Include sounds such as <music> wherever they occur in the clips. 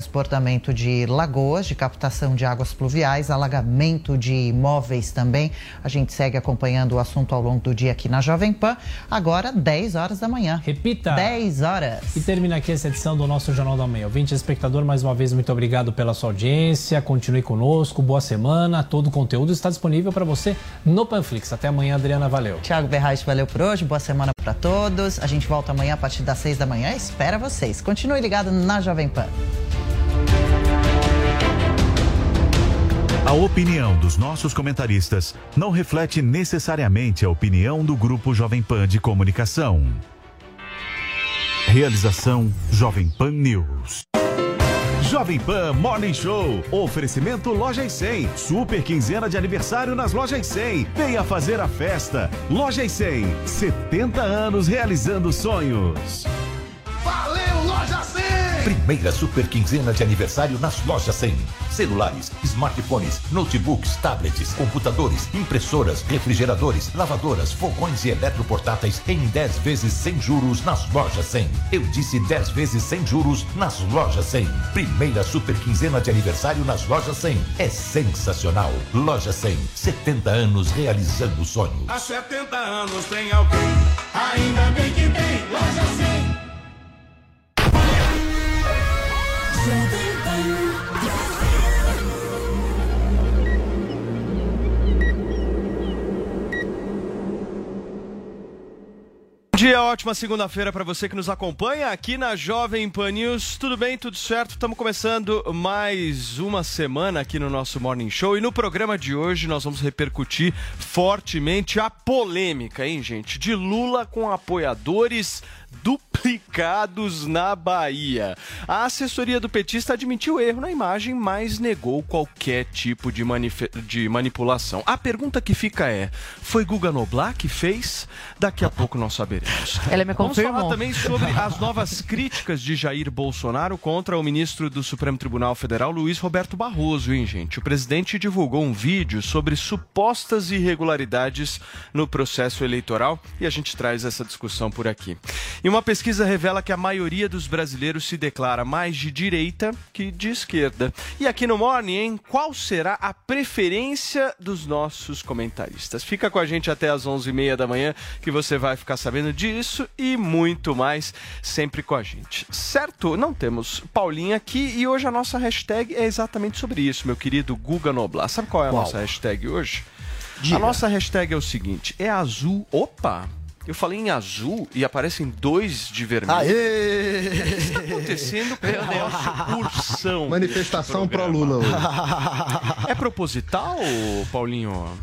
Transportamento de lagoas, de captação de águas pluviais, alagamento de imóveis também. A gente segue acompanhando o assunto ao longo do dia aqui na Jovem Pan. Agora, 10 horas da manhã. Repita. 10 horas. E termina aqui essa edição do nosso Jornal da Manhã. Ouvinte espectador, mais uma vez, muito obrigado pela sua audiência. Continue conosco. Boa semana. Todo o conteúdo está disponível para você no Panflix. Até amanhã, Adriana. Valeu. Tiago Berraes, valeu por hoje. Boa semana para todos. A gente volta amanhã a partir das 6 da manhã. Espera vocês. Continue ligado na Jovem Pan. A opinião dos nossos comentaristas não reflete necessariamente a opinião do Grupo Jovem Pan de Comunicação. Realização Jovem Pan News. Jovem Pan Morning Show. Oferecimento Lojas 100. Super quinzena de aniversário nas Lojas 100. Venha fazer a festa. Lojas 100. 70 anos realizando sonhos. Valeu, Loja 100! Primeira super quinzena de aniversário nas lojas 100. Celulares, smartphones, notebooks, tablets, computadores, impressoras, refrigeradores, lavadoras, fogões e eletroportáteis em 10 vezes sem juros nas lojas 100. Eu disse 10 vezes sem juros nas lojas 100. Primeira super quinzena de aniversário nas lojas 100. É sensacional. Loja 100, 70 anos realizando sonhos. Há 70 anos tem alguém, ainda bem que tem Loja 100. Dia, ótima segunda-feira para você que nos acompanha aqui na Jovem Pan News. Tudo bem, tudo certo? Estamos começando mais uma semana aqui no nosso Morning Show e no programa de hoje nós vamos repercutir fortemente a polêmica, hein, gente, de Lula com apoiadores duplicados na Bahia. A assessoria do petista admitiu erro na imagem, mas negou qualquer tipo de, de, manipulação. A pergunta que fica é: foi Guga Noblar que fez? Daqui a pouco nós saberemos. Ela me Vamos confirmou. falar também sobre as novas críticas de Jair Bolsonaro contra o ministro do Supremo Tribunal Federal, Luiz Roberto Barroso, hein, gente? O presidente divulgou um vídeo sobre supostas irregularidades no processo eleitoral e a gente traz essa discussão por aqui. E uma pesquisa revela que a maioria dos brasileiros se declara mais de direita que de esquerda. E aqui no Morning, hein, qual será a preferência dos nossos comentaristas? Fica com a gente até às 11h30 da manhã que você vai ficar sabendo disso e muito mais sempre com a gente. Certo? Não temos Paulinha aqui e hoje a nossa hashtag é exatamente sobre isso, meu querido Guga Noblar. Sabe qual é a Qual? nossa hashtag hoje? Diga. A nossa hashtag é o seguinte: é azul. Opa! Eu falei em azul e aparecem dois de vermelho. Aê! O que está acontecendo com o nosso ursão? Manifestação pro? Lula hoje. É proposital, Paulinho?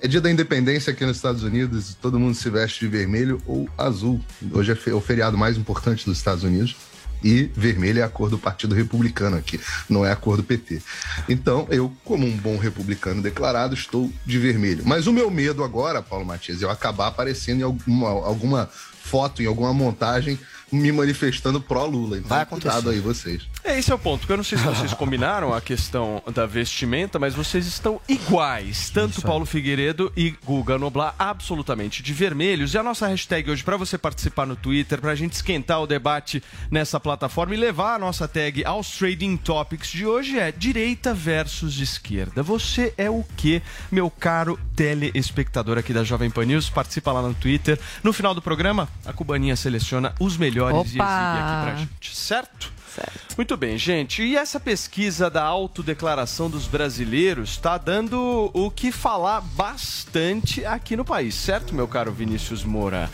É dia da independência aqui nos Estados Unidos, todo mundo se veste de vermelho ou azul. Hoje é é o feriado mais importante dos Estados Unidos. E vermelho é a cor do Partido Republicano aqui, não é a cor do PT. Então, eu, como um bom republicano declarado, estou de vermelho. Mas o meu medo agora, Paulo Matias, é eu acabar aparecendo em alguma, alguma foto, em alguma montagem, me manifestando pró-Lula. Então, Vai acontecer. cuidado aí vocês. É, esse é o ponto. porque Eu não sei se vocês <laughs> combinaram a questão da vestimenta, mas vocês estão iguais. Tanto Paulo Figueiredo e Guga Noblar, absolutamente de vermelhos. E a nossa hashtag hoje, para você participar no Twitter, para a gente esquentar o debate nessa plataforma e levar a nossa tag aos Trading Topics de hoje é direita versus esquerda. Você é o que, meu caro telespectador aqui da Jovem Pan News? Participa lá no Twitter. No final do programa, a Cubaninha seleciona os melhores e exibe Opa! aqui pra gente, certo? Certo. Muito bem, gente. E essa pesquisa da autodeclaração dos brasileiros está dando o que falar bastante aqui no país, certo, meu caro Vinícius Moura?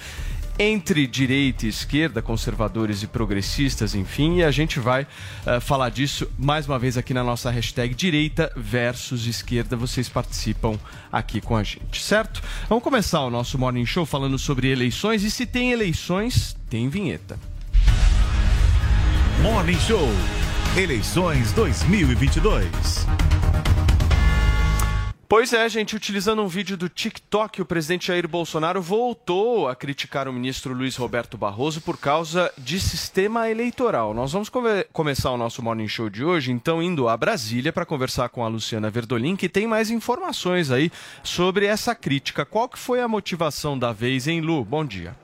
Entre direita e esquerda, conservadores e progressistas, enfim, e a gente vai eh, falar disso mais uma vez aqui na nossa hashtag direita versus esquerda. Vocês participam aqui com a gente, certo? Vamos começar o nosso Morning Show falando sobre eleições e se tem eleições, tem vinheta. Morning Show. Eleições 2022. Pois é, gente, utilizando um vídeo do TikTok, o presidente Jair Bolsonaro voltou a criticar o ministro Luiz Roberto Barroso por causa de sistema eleitoral. Nós vamos come- começar o nosso Morning Show de hoje, então, indo a Brasília para conversar com a Luciana Verdolim, que tem mais informações aí sobre essa crítica. Qual que foi a motivação da vez, hein, Lu? Bom dia.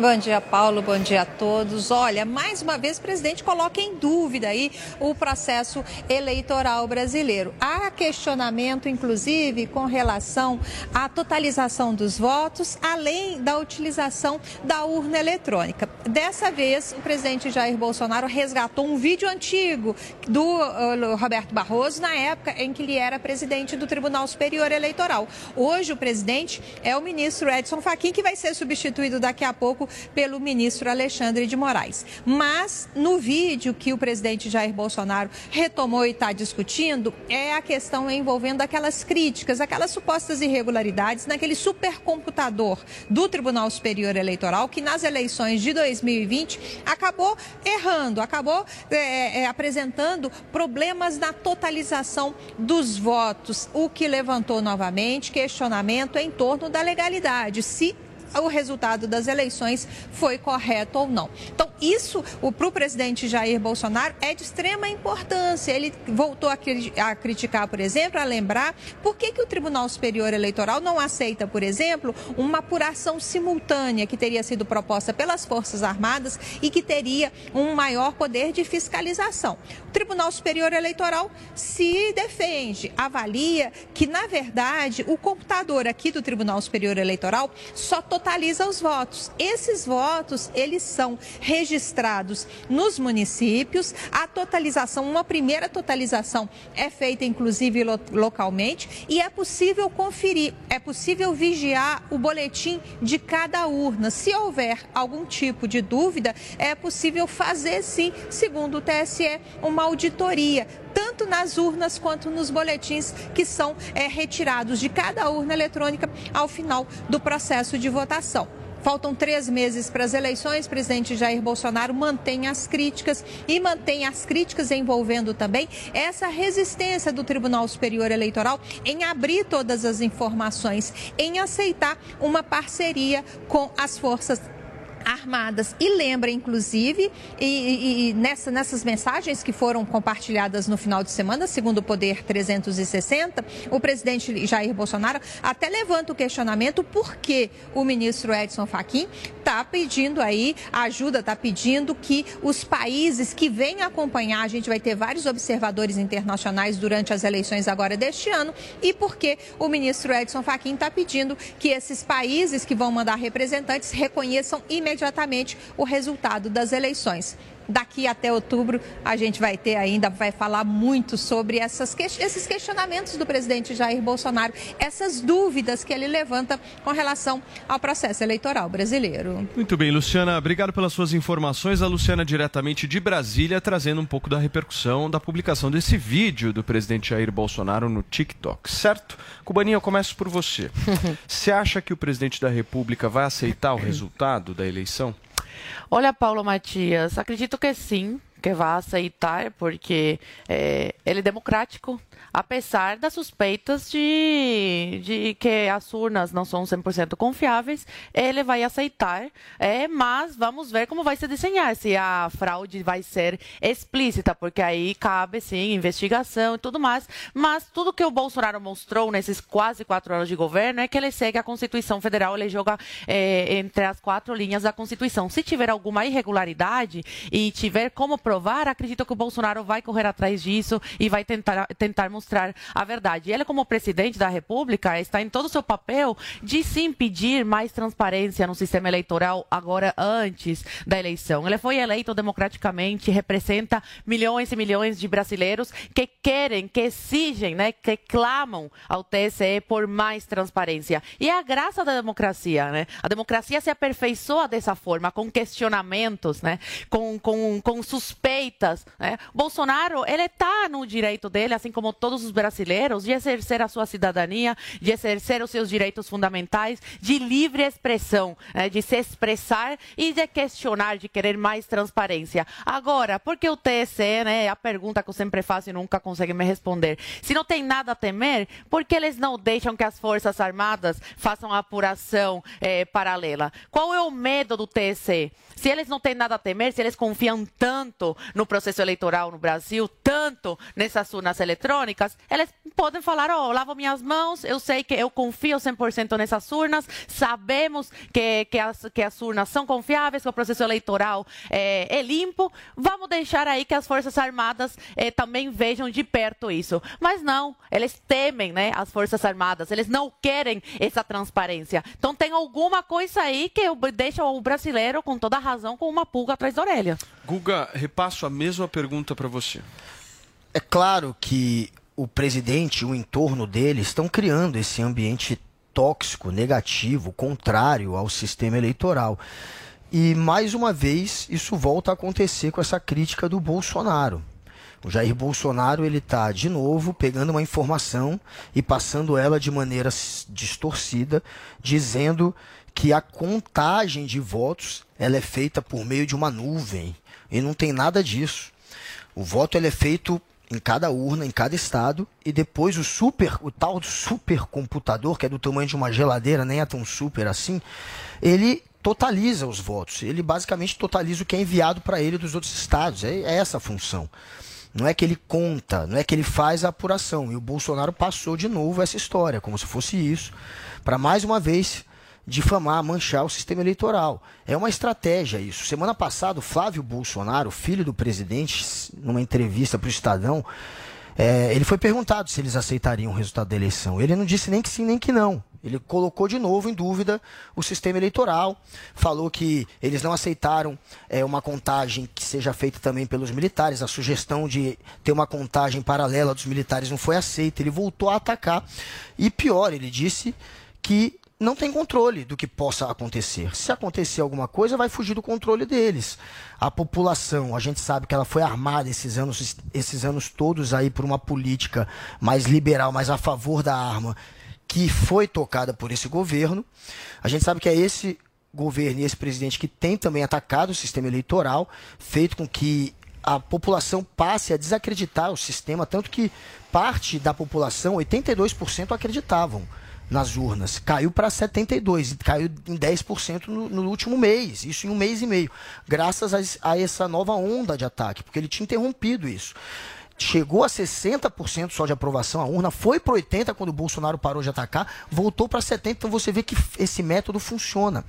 Bom dia, Paulo. Bom dia a todos. Olha, mais uma vez o presidente coloca em dúvida aí o processo eleitoral brasileiro. Há questionamento, inclusive, com relação à totalização dos votos, além da utilização da urna eletrônica. Dessa vez, o presidente Jair Bolsonaro resgatou um vídeo antigo do uh, Roberto Barroso, na época em que ele era presidente do Tribunal Superior Eleitoral. Hoje, o presidente é o ministro Edson Fachin, que vai ser substituído daqui a pouco pelo ministro Alexandre de Moraes. Mas no vídeo que o presidente Jair Bolsonaro retomou e está discutindo é a questão envolvendo aquelas críticas, aquelas supostas irregularidades naquele supercomputador do Tribunal Superior Eleitoral que nas eleições de 2020 acabou errando, acabou é, é, apresentando problemas na totalização dos votos, o que levantou novamente questionamento em torno da legalidade. Se o resultado das eleições foi correto ou não. Então, isso para o presidente Jair Bolsonaro é de extrema importância. Ele voltou a, a criticar, por exemplo, a lembrar por que, que o Tribunal Superior Eleitoral não aceita, por exemplo, uma apuração simultânea que teria sido proposta pelas Forças Armadas e que teria um maior poder de fiscalização. O Tribunal Superior Eleitoral se defende, avalia que, na verdade, o computador aqui do Tribunal Superior Eleitoral só totaliza os votos. Esses votos, eles são registrados nos municípios. A totalização, uma primeira totalização é feita inclusive lo localmente e é possível conferir, é possível vigiar o boletim de cada urna. Se houver algum tipo de dúvida, é possível fazer sim, segundo o TSE, uma auditoria tanto nas urnas quanto nos boletins que são é, retirados de cada urna eletrônica ao final do processo de votação. Faltam três meses para as eleições. O presidente Jair Bolsonaro mantém as críticas e mantém as críticas envolvendo também essa resistência do Tribunal Superior Eleitoral em abrir todas as informações, em aceitar uma parceria com as forças armadas. E lembra, inclusive, e, e, e nessa, nessas mensagens que foram compartilhadas no final de semana, segundo o Poder 360, o presidente Jair Bolsonaro até levanta o questionamento por que o ministro Edson Fachin está pedindo aí ajuda, está pedindo que os países que vêm acompanhar, a gente vai ter vários observadores internacionais durante as eleições agora deste ano, e por que o ministro Edson Fachin está pedindo que esses países que vão mandar representantes reconheçam imediatamente imediatamente o resultado das eleições. Daqui até outubro, a gente vai ter ainda, vai falar muito sobre essas, esses questionamentos do presidente Jair Bolsonaro, essas dúvidas que ele levanta com relação ao processo eleitoral brasileiro. Muito bem, Luciana, obrigado pelas suas informações. A Luciana, diretamente de Brasília, trazendo um pouco da repercussão da publicação desse vídeo do presidente Jair Bolsonaro no TikTok, certo? Cubaninha, eu começo por você. <laughs> Você acha que o presidente da República vai aceitar o resultado da eleição? Olha, Paulo Matias, acredito que sim, que vai aceitar, porque é, ele é democrático, apesar das suspeitas de, de que as urnas não são 100% confiáveis, ele vai aceitar, é, mas vamos ver como vai se desenhar, se a fraude vai ser explícita, porque aí cabe, sim, investigação e tudo mais, mas tudo que o Bolsonaro mostrou nesses quase quatro anos de governo é que ele segue a Constituição Federal, ele joga é, entre as quatro linhas da Constituição. Se tiver alguma irregularidade e tiver como provar, acredito que o Bolsonaro vai correr atrás disso e vai tentar, tentar mostrar a verdade. Ele, como presidente da República, está em todo o seu papel de se impedir mais transparência no sistema eleitoral agora antes da eleição. Ele foi eleito democraticamente, representa milhões e milhões de brasileiros que querem, que exigem, né, que clamam ao TSE por mais transparência. E é a graça da democracia, né? A democracia se aperfeiçoa dessa forma, com questionamentos, né? Com, com, com suspeitas, né? Bolsonaro, ele está no direito dele, assim como todos os brasileiros de exercer a sua cidadania, de exercer os seus direitos fundamentais, de livre expressão, né, de se expressar e de questionar, de querer mais transparência. Agora, por que o TSE, né, a pergunta que eu sempre faço e nunca consegue me responder, se não tem nada a temer, por que eles não deixam que as Forças Armadas façam a apuração é, paralela? Qual é o medo do TSE? Se eles não têm nada a temer, se eles confiam tanto no processo eleitoral no Brasil, tanto nessas urnas eletrônicas, eles podem falar, oh, lavo minhas mãos, eu sei que eu confio 100% nessas urnas, sabemos que, que, as, que as urnas são confiáveis, que o processo eleitoral é, é limpo, vamos deixar aí que as Forças Armadas é, também vejam de perto isso. Mas não, eles temem né, as Forças Armadas, eles não querem essa transparência. Então tem alguma coisa aí que deixa o brasileiro, com toda razão, com uma pulga atrás da orelha. Guga, repasso a mesma pergunta para você. É claro que o presidente e o entorno dele estão criando esse ambiente tóxico, negativo, contrário ao sistema eleitoral. E mais uma vez isso volta a acontecer com essa crítica do Bolsonaro. O Jair Bolsonaro ele está de novo pegando uma informação e passando ela de maneira distorcida, dizendo que a contagem de votos ela é feita por meio de uma nuvem e não tem nada disso. O voto ele é feito em cada urna, em cada estado, e depois o super, o tal supercomputador, que é do tamanho de uma geladeira, nem é tão super assim, ele totaliza os votos. Ele basicamente totaliza o que é enviado para ele dos outros estados. É, é, essa a função. Não é que ele conta, não é que ele faz a apuração. E o Bolsonaro passou de novo essa história, como se fosse isso, para mais uma vez difamar, manchar o sistema eleitoral. É uma estratégia isso. Semana passada, o Flávio Bolsonaro, filho do presidente, numa entrevista para o Estadão, é, ele foi perguntado se eles aceitariam o resultado da eleição. Ele não disse nem que sim nem que não. Ele colocou de novo em dúvida o sistema eleitoral, falou que eles não aceitaram é, uma contagem que seja feita também pelos militares. A sugestão de ter uma contagem paralela dos militares não foi aceita. Ele voltou a atacar. E pior, ele disse que não tem controle do que possa acontecer. Se acontecer alguma coisa, vai fugir do controle deles. A população, a gente sabe que ela foi armada esses anos, esses anos todos aí por uma política mais liberal, mais a favor da arma, que foi tocada por esse governo. A gente sabe que é esse governo e esse presidente que tem também atacado o sistema eleitoral, feito com que a população passe a desacreditar o sistema, tanto que parte da população, 82%, acreditavam nas urnas. Caiu para 72%, caiu em 10% no, no, último mês, isso em um mês e meio, graças a, a essa nova onda de ataque, porque ele tinha interrompido isso chegou a 60% só de aprovação a urna, foi para 80% quando o Bolsonaro parou de atacar, voltou para 70%. Então você vê que esse método funciona.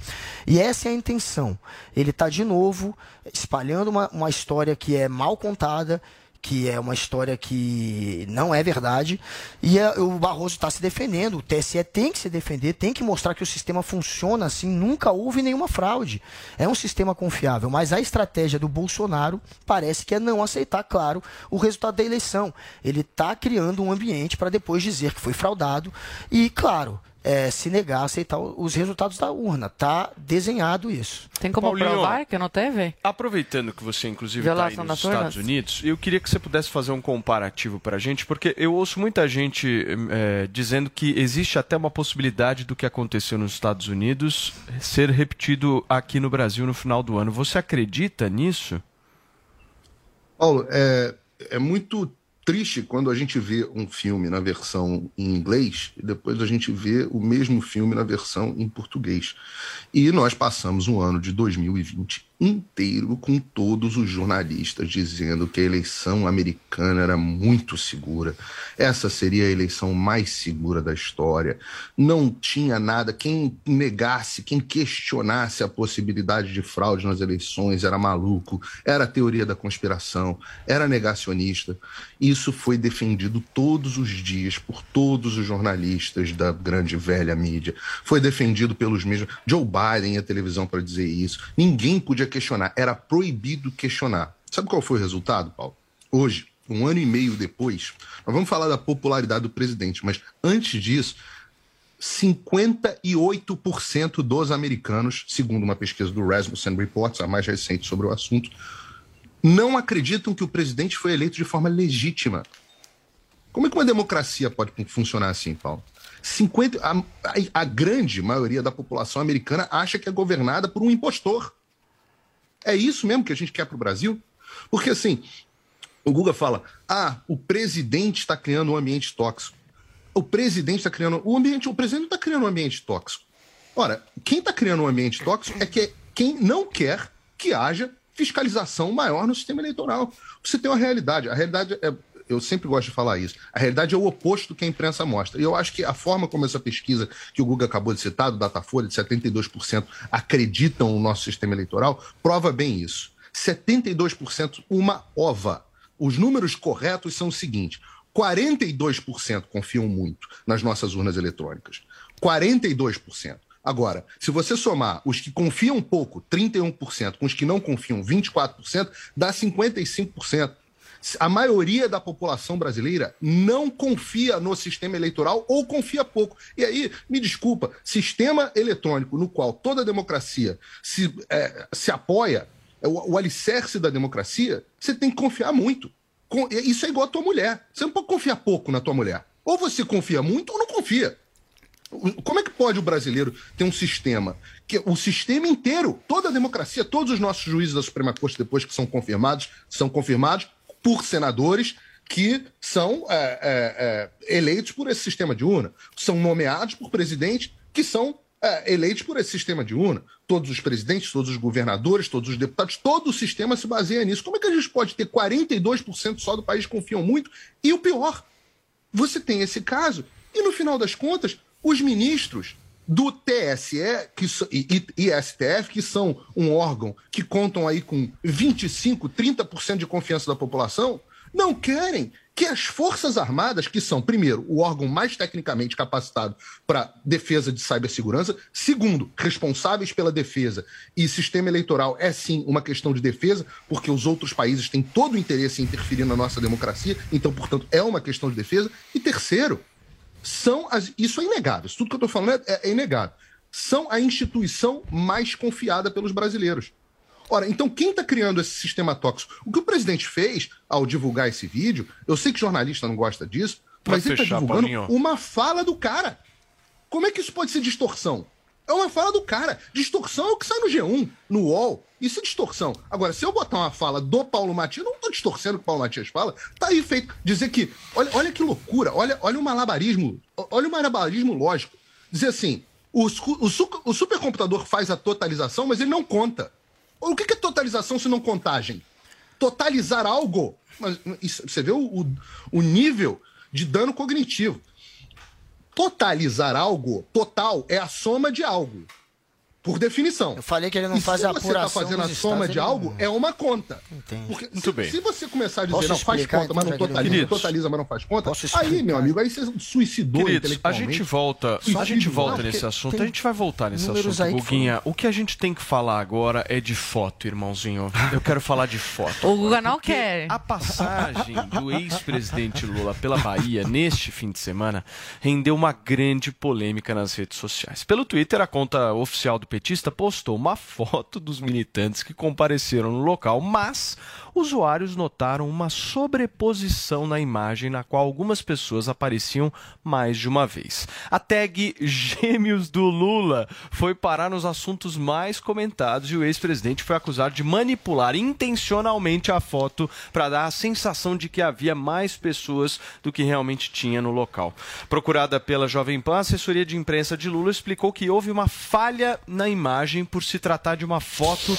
E essa é a intenção. Ele está de novo espalhando uma, uma história que é mal contada, que é uma história que não é verdade, e a, o Barroso está se defendendo, o TSE tem que se defender, tem que mostrar que o sistema funciona assim, nunca houve nenhuma fraude. É um sistema confiável, mas a estratégia do Bolsonaro parece que é não aceitar, claro, o resultado da eleição. Ele está criando um ambiente para depois dizer que foi fraudado, e claro, é, se negar a aceitar os resultados da urna. Tá desenhado isso. Tem como Paulinho, provar que não teve? Aproveitando que você, inclusive, está aí nos Estados Unidos, eu queria que você pudesse fazer um comparativo para a gente, porque eu ouço muita gente é, dizendo que existe até uma possibilidade do que aconteceu nos Estados Unidos ser repetido aqui no Brasil no final do ano. Você acredita nisso? Paulo, é, é muito triste quando a gente vê um filme na versão em inglês e depois a gente vê o mesmo filme na versão em português. E nós passamos um ano de 2020 inteiro com todos os jornalistas dizendo que a eleição americana era muito segura. Essa seria a eleição mais segura da história. Não tinha nada. Quem negasse, quem questionasse a possibilidade de fraude nas eleições era maluco, era teoria da conspiração, era negacionista. Isso foi defendido todos os dias por todos os jornalistas da grande velha mídia. Foi defendido pelos mesmos. Joe Biden e a televisão para dizer isso. Ninguém podia questionar, era proibido questionar. Sabe qual foi o resultado, Paulo? Hoje, um ano e meio depois, nós vamos falar da popularidade do presidente, mas antes disso, 58% dos americanos, segundo uma pesquisa do Rasmussen Reports, a mais recente sobre o assunto, não acreditam que o presidente foi eleito de forma legítima. Como é que uma democracia pode funcionar assim, Paulo? 50, a, a, a grande maioria da população americana acha que é governada por um impostor. É isso mesmo que a gente quer para o Brasil? Porque assim, o Guga fala: ah, o presidente está criando um ambiente tóxico. O presidente está criando. O ambiente, o presidente está criando um ambiente tóxico. Ora, quem está criando um ambiente tóxico é que é quem não quer que haja fiscalização maior no sistema eleitoral. Você tem uma realidade. A realidade é. Eu sempre gosto de falar isso. A realidade é o oposto do que a imprensa mostra. E eu acho que a forma como essa pesquisa que o Guga acabou de citar, do Datafolha, de 72% acreditam no nosso sistema eleitoral, prova bem isso. 72% uma ova. Os números corretos são os seguintes: 42% confiam muito nas nossas urnas eletrônicas. 42%. Agora, se você somar os que confiam pouco, 31%, com os que não confiam, 24%, dá 55%. A maioria da população brasileira não confia no sistema eleitoral ou confia pouco. E aí, me desculpa, sistema eletrônico no qual toda a democracia se, é, se apoia, é o, o alicerce da democracia, você tem que confiar muito. Isso é igual a tua mulher. Você não pode confiar pouco na tua mulher. Ou você confia muito ou não confia. Como é que pode o brasileiro ter um sistema que o sistema inteiro, toda a democracia, todos os nossos juízes da Suprema Corte, depois que são confirmados, são confirmados por senadores que são é, é, é, eleitos por esse sistema de urna, são nomeados por presidentes que são é, eleitos por esse sistema de urna. Todos os presidentes, todos os governadores, todos os deputados, todo o sistema se baseia nisso. Como é que a gente pode ter 42% só do país que confiam muito? E o pior, você tem esse caso, e no final das contas, os ministros do TSE que, e, e, STF, que são um órgão que contam aí com 25, 30% de confiança da população, não querem que as Forças Armadas, que são, primeiro, o órgão mais tecnicamente capacitado para defesa de cibersegurança, segundo, responsáveis pela defesa, e sistema eleitoral é sim uma questão de defesa, porque os outros países têm todo o interesse em interferir na nossa democracia, então, portanto, é uma questão de defesa, e terceiro, são as, isso é inegável, isso tudo que eu estou falando é, é inegável. São a instituição mais confiada pelos brasileiros. Ora, então quem está criando esse sistema tóxico? O que o presidente fez ao divulgar esse vídeo, eu sei que jornalista não gosta disso, pra mas ele está divulgando Paulinho. uma fala do cara. Como é que isso pode ser distorção? É uma fala do cara. Distorção é o que sai no G1, no UOL. Isso é distorção. Agora, se eu botar uma fala do Paulo Matias, não estou distorcendo o que o Paulo Matias fala, tá aí feito. Dizer que, olha, olha que loucura, olha, olha o malabarismo, olha o malabarismo lógico. Dizer assim, o, o, o supercomputador faz a totalização, mas ele não conta. O que é totalização se não contagem? Totalizar algo. Mas isso, você vê o, o, o nível de dano cognitivo. Totalizar algo, total, é a soma de algo por definição. Eu falei que ele não e faz a apuração. Se você está fazendo a soma de algo, é uma conta. Entendi. Porque Muito se, bem. Se você começar a dizer, Posso não, faz conta, então, mas não totaliza, totaliza, mas não faz conta, aí, meu amigo, aí você suicidou Queridos, a gente volta, a gente volta nesse assunto, a gente vai voltar nesse assunto, Guguinha. O que a gente tem que falar agora é de foto, irmãozinho. Eu quero falar de foto. <laughs> O Guga não quer. A passagem do ex-presidente Lula pela Bahia neste fim de semana rendeu uma grande polêmica nas redes sociais. Pelo Twitter, a conta oficial do petista postou uma <laughs> foto dos militantes que compareceram no local, mas usuários notaram uma sobreposição na imagem na qual algumas pessoas apareciam mais de uma vez. A tag Gêmeos do Lula foi parar nos assuntos mais comentados e o ex-presidente foi acusado de manipular intencionalmente a foto para dar a sensação de que havia mais pessoas do que realmente tinha no local. Procurada pela Jovem Pan, a assessoria de imprensa de Lula explicou que houve uma falha na imagem por se tratar de uma foto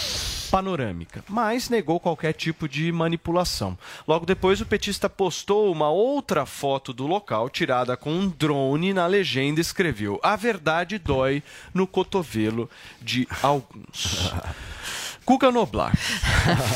panorâmica, mas negou qualquer tipo de manipulação. Logo depois, o petista postou uma outra foto do local tirada com um drone. Na legenda escreveu: A verdade dói no cotovelo de alguns. <laughs> Guga Noblar,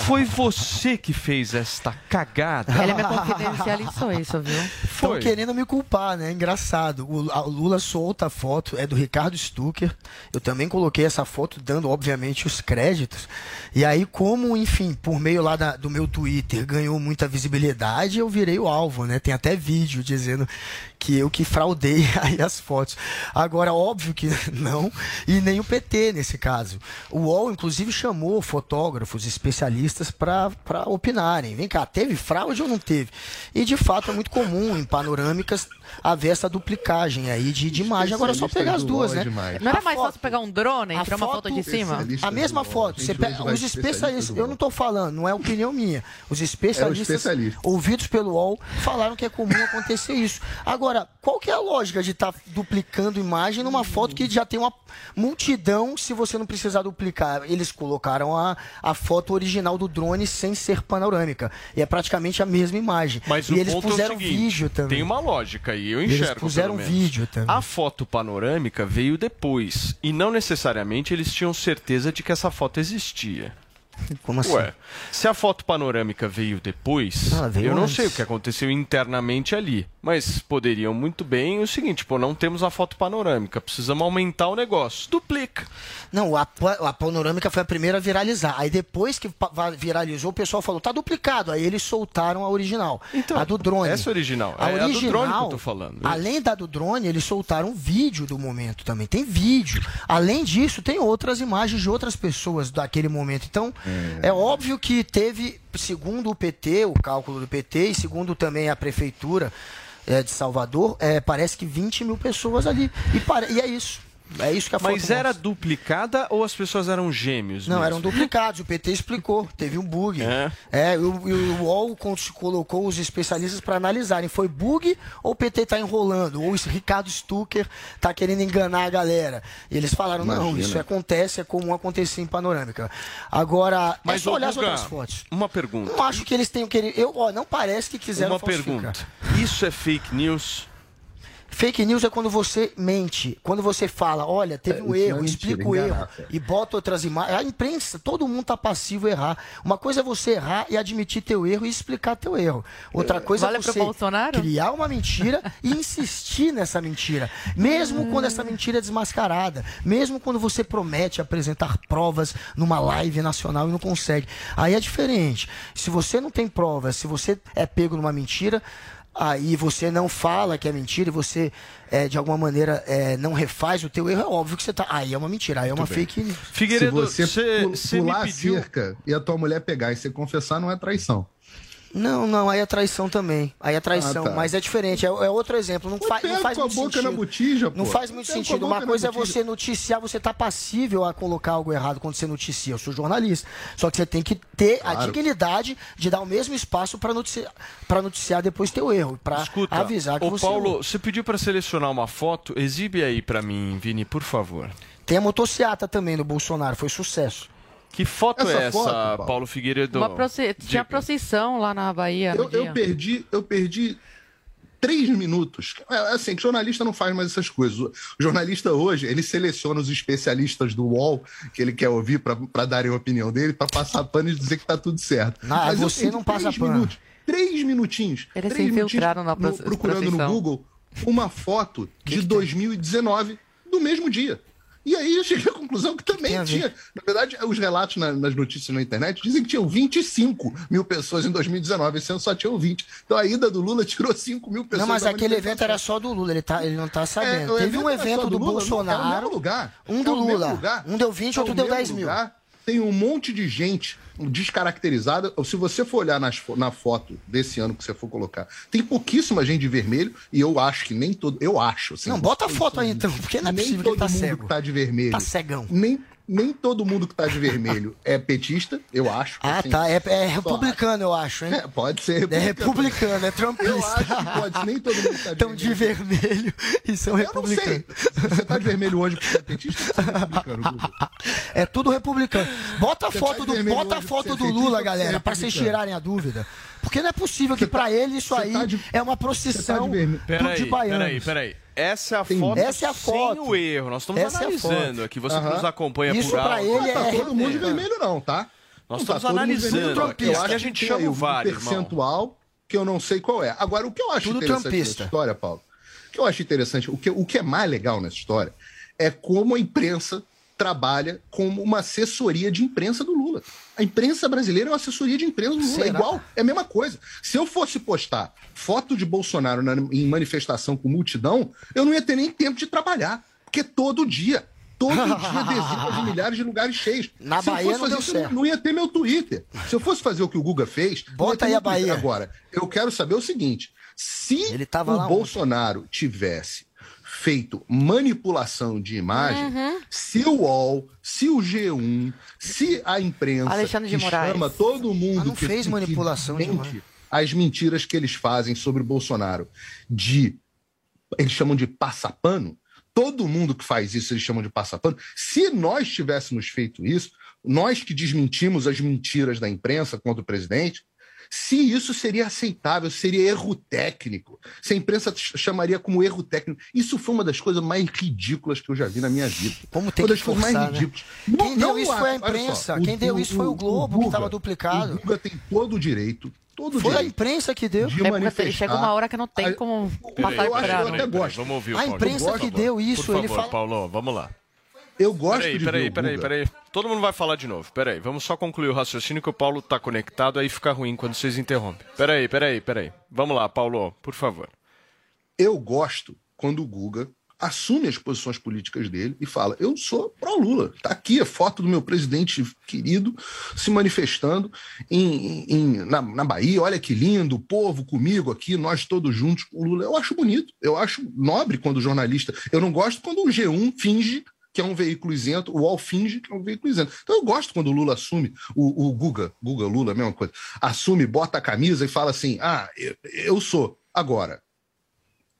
foi você que fez esta cagada? Ele me confidencializou isso, viu? Estão Foi. querendo me culpar, né? Engraçado. O, a- o Lula solta a foto, é do Ricardo Stucker. Eu também coloquei essa foto, dando, obviamente, os créditos. E aí, como, enfim, por meio lá da- do meu Twitter ganhou muita visibilidade, eu virei o alvo, né? Tem até vídeo dizendo que eu que fraudei <laughs> aí as fotos. Agora, óbvio que <laughs> não, e nem o PT nesse caso. O UOL, inclusive, chamou fotógrafos especialistas para opinarem. Vem cá, teve fraude ou não teve? E de fato é muito comum em panorâmicas haver essa duplicagem aí de, de imagem. Agora é só pegar as duas, né? Não era A mais foto- fácil pegar um drone e tirar uma foto de cima? A mesma foto. Você pega, os especialistas, eu não estou falando, não é opinião minha. Os especialistas, especialista. ouvidos pelo UOL, falaram que é comum acontecer isso. Agora, qual que é a lógica de estar tá duplicando imagem numa foto que já tem uma multidão se você não precisar duplicar? Eles colocaram a, a foto original do drone sem ser panorâmica. E é praticamente a mesma imagem. Mas e o eles ponto puseram é o seguinte, vídeo também. Tem uma lógica aí, eu enxergo. Eles puseram vídeo também. A foto panorâmica veio depois. E não necessariamente eles tinham certeza de que essa foto existia. <laughs> Como assim? Ué, se a foto panorâmica veio depois, Ah, veio eu não antes. sei o que aconteceu internamente ali. Mas poderiam muito bem o seguinte, pô, não temos a foto panorâmica, precisamos aumentar o negócio. Duplica. Não, a, a panorâmica foi a primeira a viralizar. Aí depois que viralizou, o pessoal falou, tá duplicado. Aí eles soltaram a original. a do drone. essa original. A É a do original, drone que eu tô falando. Além da do drone, eles soltaram um vídeo do momento também. Tem vídeo. Além disso, tem outras imagens de outras pessoas daquele momento. Então, é, óbvio que teve, segundo o PT, o cálculo do PT, e segundo também a prefeitura é, de Salvador, é, parece que 20 mil pessoas ali. E, pare- e é isso. É isso que a foto Mas era mostra. duplicada ou as pessoas eram gêmeos? Não, mesmo? eram duplicados. O PT explicou. Teve um bug. É? É, e o, o UOL colocou os especialistas para analisarem. Foi bug ou o PT está enrolando? Ou o Ricardo Stucker está querendo enganar a galera? E eles falaram, não, Imagina. isso acontece, é comum acontecer em panorâmica. Agora, Mas, é só olhar as Guga, outras fotos. Uma pergunta. Não acho que eles tenham querido... Eu, ó, não parece que quiseram Uma falsificar. pergunta. Isso é fake news? Fake news é quando você mente, quando você fala, olha, teve É, um erro, é mentira, explica o erro é. e bota outras imagens. A imprensa, todo mundo tá passivo a errar. Uma coisa é você errar e admitir teu erro e explicar teu erro. Outra coisa Vale é você criar uma mentira <laughs> e insistir nessa mentira, mesmo quando essa mentira é desmascarada, mesmo quando você promete apresentar provas numa live nacional e não consegue. Aí é diferente. Se você não tem provas, se você é pego numa mentira, aí você não fala que é mentira e você, é, de alguma maneira, é, não refaz o teu erro, é óbvio que você tá. Aí é uma mentira, aí é uma fake news. Figueiredo, Se você me pular pediu... a cerca e a tua mulher pegar e você confessar, não é traição. Não, não, aí é traição também. Aí é traição, Ah, tá. mas é diferente. É, é outro exemplo. Não, faz, não faz com a muito boca sentido. na botija, Não faz muito a sentido. Uma coisa é você noticiar, você tá passível a colocar algo errado quando você noticia. Eu sou jornalista. Só que você tem que ter a Claro. dignidade de dar o mesmo espaço para noticiar, pra noticiar depois teu erro, para Escuta, avisar que ô você Paulo, errou. você pediu para selecionar uma foto, exibe aí para mim, Vini, por favor. Tem a motociata também do Bolsonaro, foi sucesso. Que foto Essa é essa, foto, Paulo? Paulo Figueiredo? Uma proce- Tinha procissão lá na Bahia. no Eu, eu perdi, eu perdi três minutos. É, assim, que jornalista não faz mais essas coisas. O jornalista hoje, ele seleciona os especialistas do UOL que ele quer ouvir para darem a opinião dele, para passar pano e dizer que tá tudo certo. Não, Mas você não passa três pano. Minutos, três minutinhos. Eles três se infiltraram na minutinhos proce- Procurando no procissão. Google uma foto de 2019 do mesmo dia. E aí eu cheguei à conclusão que também tinha. Na verdade, os relatos na- nas notícias na internet dizem que tinham 25 mil pessoas em 2019, esse ano só tinham 20. Então a ida do Lula tirou 5 mil pessoas. Não, mas aquele evento era só do Lula, ele, tá, ele não tá É, sabendo. o Teve um evento do, Lula, não, é Bolsonaro. mesmo lugar. Um É do mesmo Lula. lugar. Um deu 20, É outro deu mesmo 10 mil. lugar. Tem um monte de gente descaracterizada. Se você for olhar nas na foto desse ano que você for colocar, tem pouquíssima gente de vermelho e eu acho que nem todo. Eu acho. assim, Não, bota a foto aí então, porque não é nem possível que todo ele tá mundo cego. que tá de vermelho. Tá cegão. Nem, nem todo mundo que tá de vermelho é petista, eu acho. Ah, assim. tá. É, é republicano, eu acho, hein? É, pode ser. É republicano, é Eu trampista. acho que pode. Nem todo mundo que tá de Estão de vermelho. vermelho e são Eu não sei. republicanos. Se você tá de vermelho hoje porque é petista, você é republicano. É tudo republicano. Bota a Você foto tá do, vermelho bota a foto porque do é Lula, galera, é pra vocês tirarem a dúvida. Porque não é possível que pra ele isso aí tá de- é uma tá procissão de vermelho. Peraí, de baianos. peraí, peraí. Essa é a Tem- foto Essa é a foto. sem o erro. Nós estamos Essa é a analisando foto. aqui. Você que Aham. nos acompanha Isso por pra áudio. ele Não é tá todo mundo de vermelho, não, tá? Nós Não tá estamos todo mundo analisando vermelho. aqui. Eu Aqui acho a gente tem chama o um VAR, irmão. percentual que eu não sei qual é. Agora, o que eu acho Tudo interessante trumpista. nessa história, Paulo, o que eu acho interessante, o que, o que é mais legal nessa história é como a imprensa trabalha como uma assessoria de imprensa do Lula. A imprensa brasileira é uma assessoria de imprensa do Lula. É Será? igual, é a mesma coisa. Se eu fosse postar foto de Bolsonaro na- em manifestação com multidão, eu não ia ter nem tempo de trabalhar. Porque todo dia, todo dia <laughs> dezenas de milhares de lugares cheios. Na Se eu Bahia fosse não fazer deu isso, certo. não ia ter meu Twitter. Se eu fosse fazer o que o Guga fez, não Bota aí a Bahia. Agora, eu quero saber o seguinte: se Ele tava lá o Bolsonaro tivesse feito manipulação de imagem, Uhum. se o UOL, se o G1, se a imprensa Alexandre de que Moraes. chama todo mundo não que, fez que- manipulação que de as mentiras que eles fazem sobre o Bolsonaro de eles chamam de passapano. Todo mundo que faz isso eles chamam de passapano. Se nós tivéssemos feito isso, nós que desmentimos as mentiras da imprensa contra o presidente, se isso seria aceitável, seria erro técnico. Se a imprensa chamaria como erro técnico. Isso foi uma das coisas mais ridículas que eu já vi na minha vida. Como tem uma das que coisas forçar, mais né? ridículas. Quem deu isso foi a imprensa. só, Quem deu isso foi o Globo, que estava duplicado. O Guga tem todo o direito. Todo o Foi a imprensa que deu. de É chega uma hora que não tem a- como passar eu acho- eu por até peraí, gosto. Vamos ouvir o A imprensa que deu isso, Por ele favor, fala- Paulo, vamos lá. Eu gosto Peraí, de peraí, peraí, peraí. Todo mundo vai falar de novo. Peraí, vamos só concluir o raciocínio que o Paulo tá conectado, aí fica ruim quando vocês interrompem. Peraí, peraí, peraí. Vamos lá, Paulo, por favor. Eu gosto quando o Guga assume as posições políticas dele e fala: Eu sou pró-Lula. Está aqui a foto do meu presidente querido se manifestando em, em- na, na Bahia. Olha que lindo, o povo comigo aqui, nós todos juntos o Lula. Eu acho bonito, eu acho nobre quando o jornalista. Eu não gosto quando o G1 finge que é um veículo isento, o UOL finge que é um veículo isento. Então eu gosto quando o Lula assume, o, o Guga, Guga, Lula, mesma coisa, assume, bota a camisa e fala assim: ah, eu, eu sou. Agora,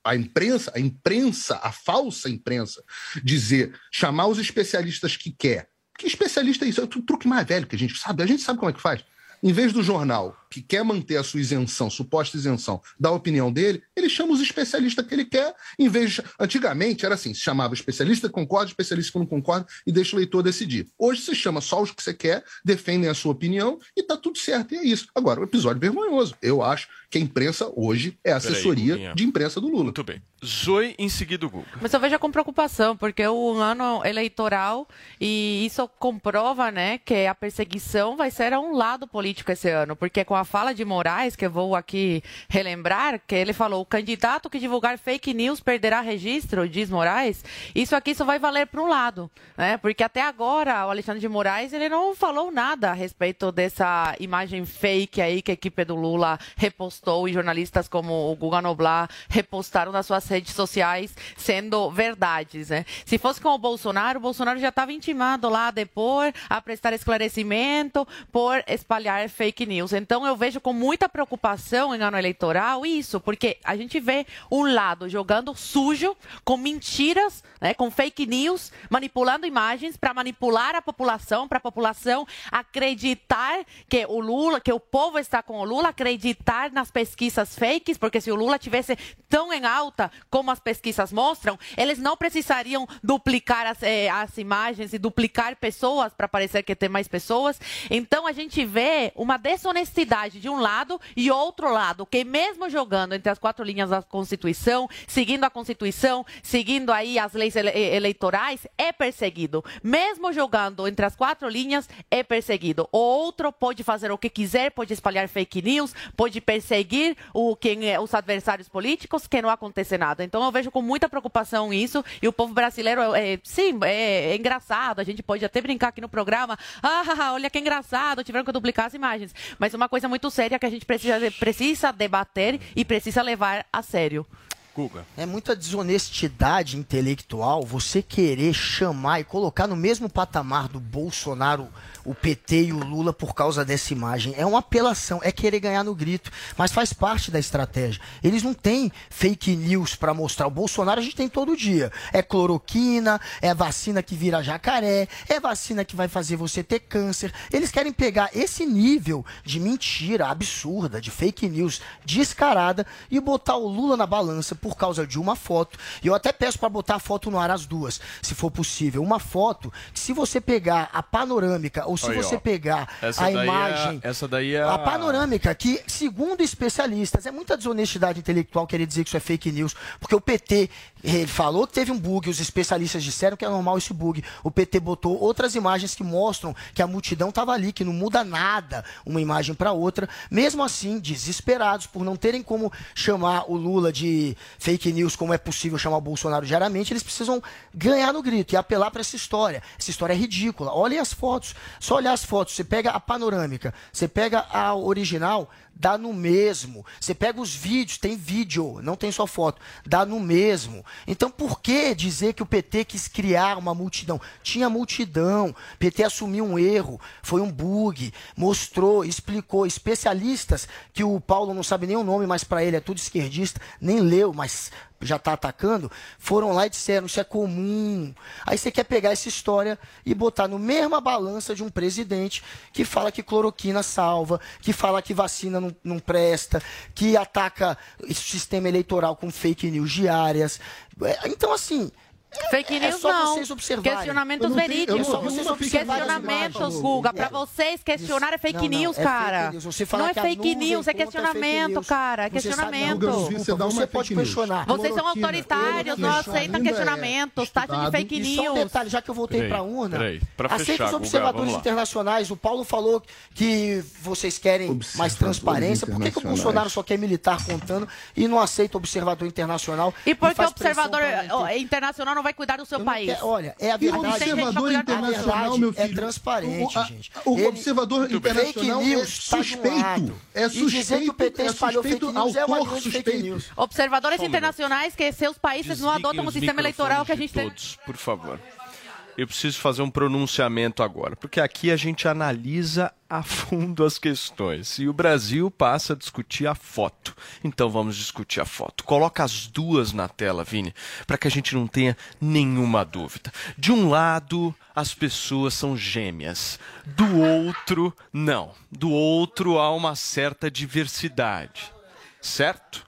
a imprensa, a imprensa, a falsa imprensa, dizer, chamar os especialistas que quer. Que especialista é isso? É o truque mais velho que a gente sabe. A gente sabe como é que faz. Em vez do jornal, que quer manter a sua isenção, suposta isenção, da opinião dele, ele chama os especialistas que ele quer. Em vez de... Antigamente era assim: se chamava especialista que concorda, especialista que não concorda, e deixa o leitor decidir. Hoje se chama só os que você quer, defendem a sua opinião e tá tudo certo. E é isso. Agora, o episódio vergonhoso. Eu acho que a imprensa hoje é a assessoria Guguinha. de imprensa do Lula. Muito bem. Zoe em seguida o Guga. Mas eu vejo com preocupação, porque é um ano eleitoral e isso comprova, né, que a perseguição vai ser a um lado político esse ano, porque com a fala de Moraes, que eu vou aqui relembrar, que ele falou, o candidato que divulgar fake news perderá registro, diz Moraes, isso aqui só vai valer para um lado, né, porque até agora o Alexandre de Moraes, ele não falou nada a respeito dessa imagem fake aí que a equipe do Lula repostou e jornalistas como o Guga Noblar repostaram nas suas redes sociais sendo verdades, né? Se fosse com o Bolsonaro, o Bolsonaro já estava intimado lá a depor, a prestar esclarecimento por espalhar fake news. Então eu vejo com muita preocupação em ano eleitoral isso, porque a gente vê um lado jogando sujo com mentiras, né, com fake news, manipulando imagens para manipular a população, para a população acreditar que o Lula, que o povo está com o Lula, acreditar nas pesquisas fakes, porque se o Lula tivesse tão em alta como as pesquisas mostram, eles não precisariam duplicar as, eh, as imagens e duplicar pessoas para parecer que tem mais pessoas. Então a gente vê uma desonestidade de um lado e outro lado, que mesmo jogando entre as quatro linhas da Constituição, seguindo a Constituição, seguindo aí as leis ele- eleitorais, é perseguido. Mesmo jogando entre as quatro linhas, é perseguido. O outro pode fazer o que quiser, pode espalhar fake news, pode perseguir o, quem é, os adversários políticos, que não acontece nada. Então eu vejo com muita preocupação isso, e o povo brasileiro, é, sim, é, é engraçado, a gente pode até brincar aqui no programa, ah, <laughs> olha que engraçado, tiveram que duplicar as imagens. Mas uma coisa muito séria que a gente precisa, precisa debater e precisa levar a sério. É muita desonestidade intelectual você querer chamar e colocar no mesmo patamar do Bolsonaro, o PT e o Lula por causa dessa imagem. É uma apelação, é querer ganhar no grito, mas faz parte da estratégia. Eles não têm fake news para mostrar. O Bolsonaro a gente tem todo dia. É cloroquina, é vacina que vira jacaré, é vacina que vai fazer você ter câncer. Eles querem pegar esse nível de mentira absurda, de fake news descarada e botar o Lula na balança por causa de uma foto. E eu até peço para botar a foto no ar as duas, se for possível. Uma foto que se você pegar a panorâmica ou se Aí, você ó. pegar Essa a é- imagem, essa daí é a a- panorâmica que, segundo especialistas, é muita desonestidade intelectual querer dizer que isso é fake news, porque o PT ele falou que teve um bug, os especialistas disseram que é normal esse bug. O PT botou outras imagens que mostram que a multidão estava ali, que não muda nada uma imagem para outra. Mesmo assim, desesperados por não terem como chamar o Lula de fake news, como é possível chamar o Bolsonaro diariamente, eles precisam ganhar no grito e apelar para essa história. Essa história é ridícula. Olhem as fotos. Só olhar as fotos. Você pega a panorâmica, você pega a original, dá no mesmo. Você pega os vídeos, tem vídeo, não tem só foto, dá no mesmo. Então por que dizer que o PT quis criar uma multidão? Tinha multidão, PT assumiu um erro, foi um bug, mostrou, explicou, especialistas que o Paulo não sabe nem o nome, mas para ele é tudo esquerdista, nem leu, mas já está atacando, foram lá e disseram isso é comum. Aí você quer pegar essa história e botar no mesma balança de um presidente que fala que cloroquina salva, que fala que vacina não, não presta, que ataca o sistema eleitoral com fake news diárias. É, Então, assim, Fake é news só não. vocês observarem. Questionamentos verídicos. Questionamentos. Guga. Pra É. vocês, questionar é fake Não, não, news, é fake cara. news. Você fala não é fake news, é questionamento, news. cara. É sabe- questionamento. Você dá uma Você pode news. questionar. Vocês são autoritários, não aceitam é questionamentos, taxa de fake E só um news. detalhe, já que eu voltei para a urna, aceita os observadores internacionais. O Paulo falou que vocês querem mais transparência. Por que, que o. Bolsonaro só quer militar contando e não aceita observador internacional? E por que o observador internacional não vai cuidar do seu país? quero- olha, é a E o verdade. gente pra observador internacional, verdade meu é filho. transparente, o, a- gente. O Ele- observador internacional é news tá suspeito. É E dizer que o suspeito. PT É suspeito fake news é autor suspeito. news. Observadores internacionais que seus países não adotam o sistema eleitoral que a gente tem. todos, por favor. Eu preciso fazer um pronunciamento agora, porque aqui a gente analisa a fundo as questões e o Brasil passa a discutir a foto. Então vamos discutir a foto. Coloca as duas na tela, Vini, para que a gente não tenha nenhuma dúvida. De um lado, as pessoas são gêmeas. Do outro, não. Do outro há uma certa diversidade. Certo?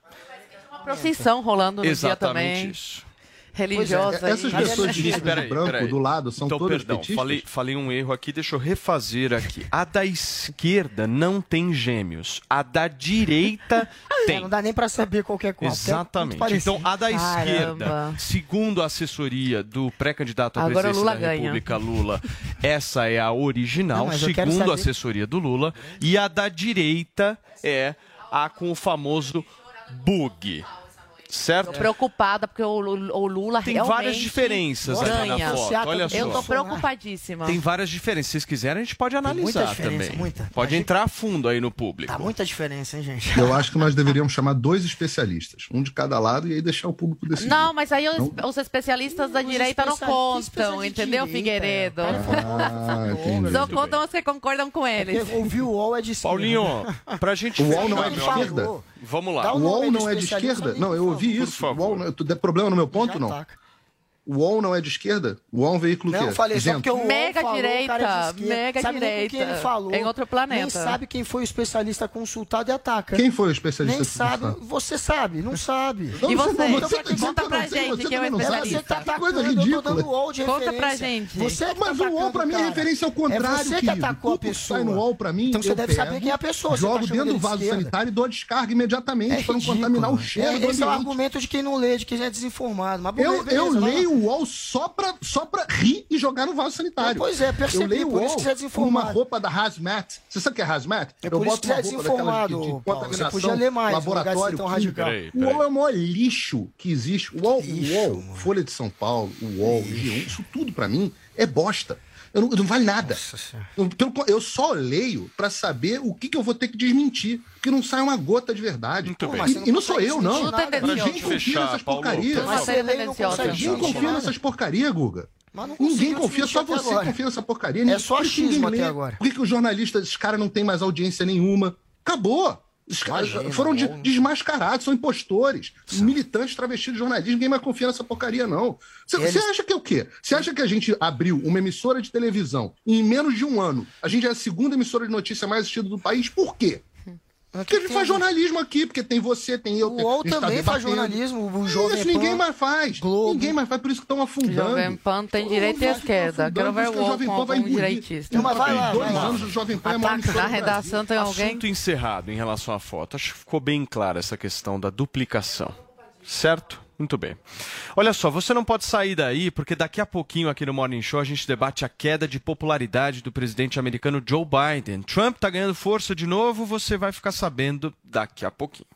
Uma procissão rolando no dia Exatamente também. isso. Religiosa. Pois é, essas aí. pessoas de vestido Peraí, branco peraí. do lado são então, todas perdão, petistas? falei, falei um erro aqui, deixa eu refazer aqui. A da esquerda não tem gêmeos, a da direita <laughs> É, tem. não dá nem para saber qualquer coisa. Exatamente. É Então, a da Caramba. esquerda, segundo a assessoria do pré-candidato à Agora presidência da ganha. República, Lula, essa é a original, Não, segundo a assessoria do Lula, e a da direita é a com o famoso bug. Certo? Tô preocupada porque o, o Lula Tem realmente várias diferenças aqui na ganha. foto. Olha só. Eu tô preocupadíssima. Tem várias diferenças. Se vocês quiserem, a gente pode muita analisar diferença, também. muita. Pode A gente- entrar a fundo aí no público. Tá muita diferença, hein, gente? Eu acho que nós deveríamos chamar dois especialistas, um de cada lado e aí deixar o público decidir. Não, mas aí os, Não? os especialistas da Os direita não especialistas- contam, entendeu, direita, Figueiredo? Ah. Só contam os que concordam com eles. Porque ouvir o UOL é de esquerda. Paulinho, pra gente O UOL não é de esquerda? Vamos lá. Dá O UOL não é de esquerda? Não, eu ouvi isso. Por O UOL, favor. não- tu der problema no meu ponto, Já não? ataca. O UOL não é de esquerda? O UOL é um veículo Não, que eu falei só isento. porque o Mega falou, o cara é de direita, esquerda. mega sabe nem com quem direita. ele falou. Em outro planeta. Nem sabe quem foi o especialista consultado e ataca. Quem foi o especialista? Nem que sabe. Você sabe, não sabe. Não, E você? não, Então, tá dizendo conta pra gente você quem é o também não sabe. especialista. Você tá Que coisa atacando, eu tô dando. UOL de Conta pra referência. gente. Você que Mas tá o UOL pra mim é atacando, referência ao contrário, É você que querido. atacou a Tudo pessoa. sai no UOL pra mim, Então você eu deve pego, saber quem é a pessoa. você tá Jogo dentro ele do de vaso esquerda. sanitário e dou a descarga imediatamente É pra não ridículo. contaminar o cheiro É, do Esse é o ambiente. argumento de quem não lê, de quem é desinformado. Mas Eu, beleza, eu vai lá. Leio o UOL só pra, só pra rir e jogar no vaso sanitário. Pois é, percebi, Eu leio o por isso UOL que você é com uma roupa da Hazmat. Você sabe o que é Hazmat? É por isso que você é desinformado, de- de Paulo. podia ler mais, ser laboratório tão radical. Peraí, O UOL é o maior lixo que existe. O UOL, Lixo, o UOL. Folha de São Paulo, o UOL, o G1, isso tudo pra mim é bosta. Eu não, não vale nada. Eu, eu só leio pra saber o que, que eu vou ter que desmentir. Que não sai uma gota de verdade. Muito Pô, bem. E, e não sou eu, não. Não Ninguém confia nessas porcarias. não Ninguém confia nessas porcarias, Guga. Mas não Ninguém confia, só você agora. confia nessa porcaria. É só achismo ninguém até agora. Por que, que os jornalistas, esses caras não têm mais audiência nenhuma? Acabou. Imagina, foram de- desmascarados, são impostores, militantes travestidos de jornalismo. Ninguém mais confia nessa porcaria, não. Você Eles- você acha que é o quê? Você acha que a gente abriu uma emissora de televisão e em menos de um ano a gente é a segunda emissora de notícia mais assistida do país? Por quê? Porque a gente tem faz jornalismo aqui, porque tem você, tem eu. O tem- UOL também faz jornalismo, o Jovem Isso ninguém Pan, mais faz. Globo. Ninguém mais faz, por isso que estão afundando. Jovem Pan tem direita e esquerda. ver isso o UOL Jovem com Pan vai direitista. Não, mas vai lá, Dois vai lá. anos o Jovem Pan é Ataque emissora na redação tem alguém? Assunto encerrado em relação à foto. Acho que ficou bem clara essa questão da duplicação. Certo? Muito bem. Olha só, você não pode sair daí, porque daqui a pouquinho aqui no Morning Show a gente debate a queda de popularidade do presidente americano Joe Biden. Trump está ganhando força de novo, você vai ficar sabendo daqui a pouquinho.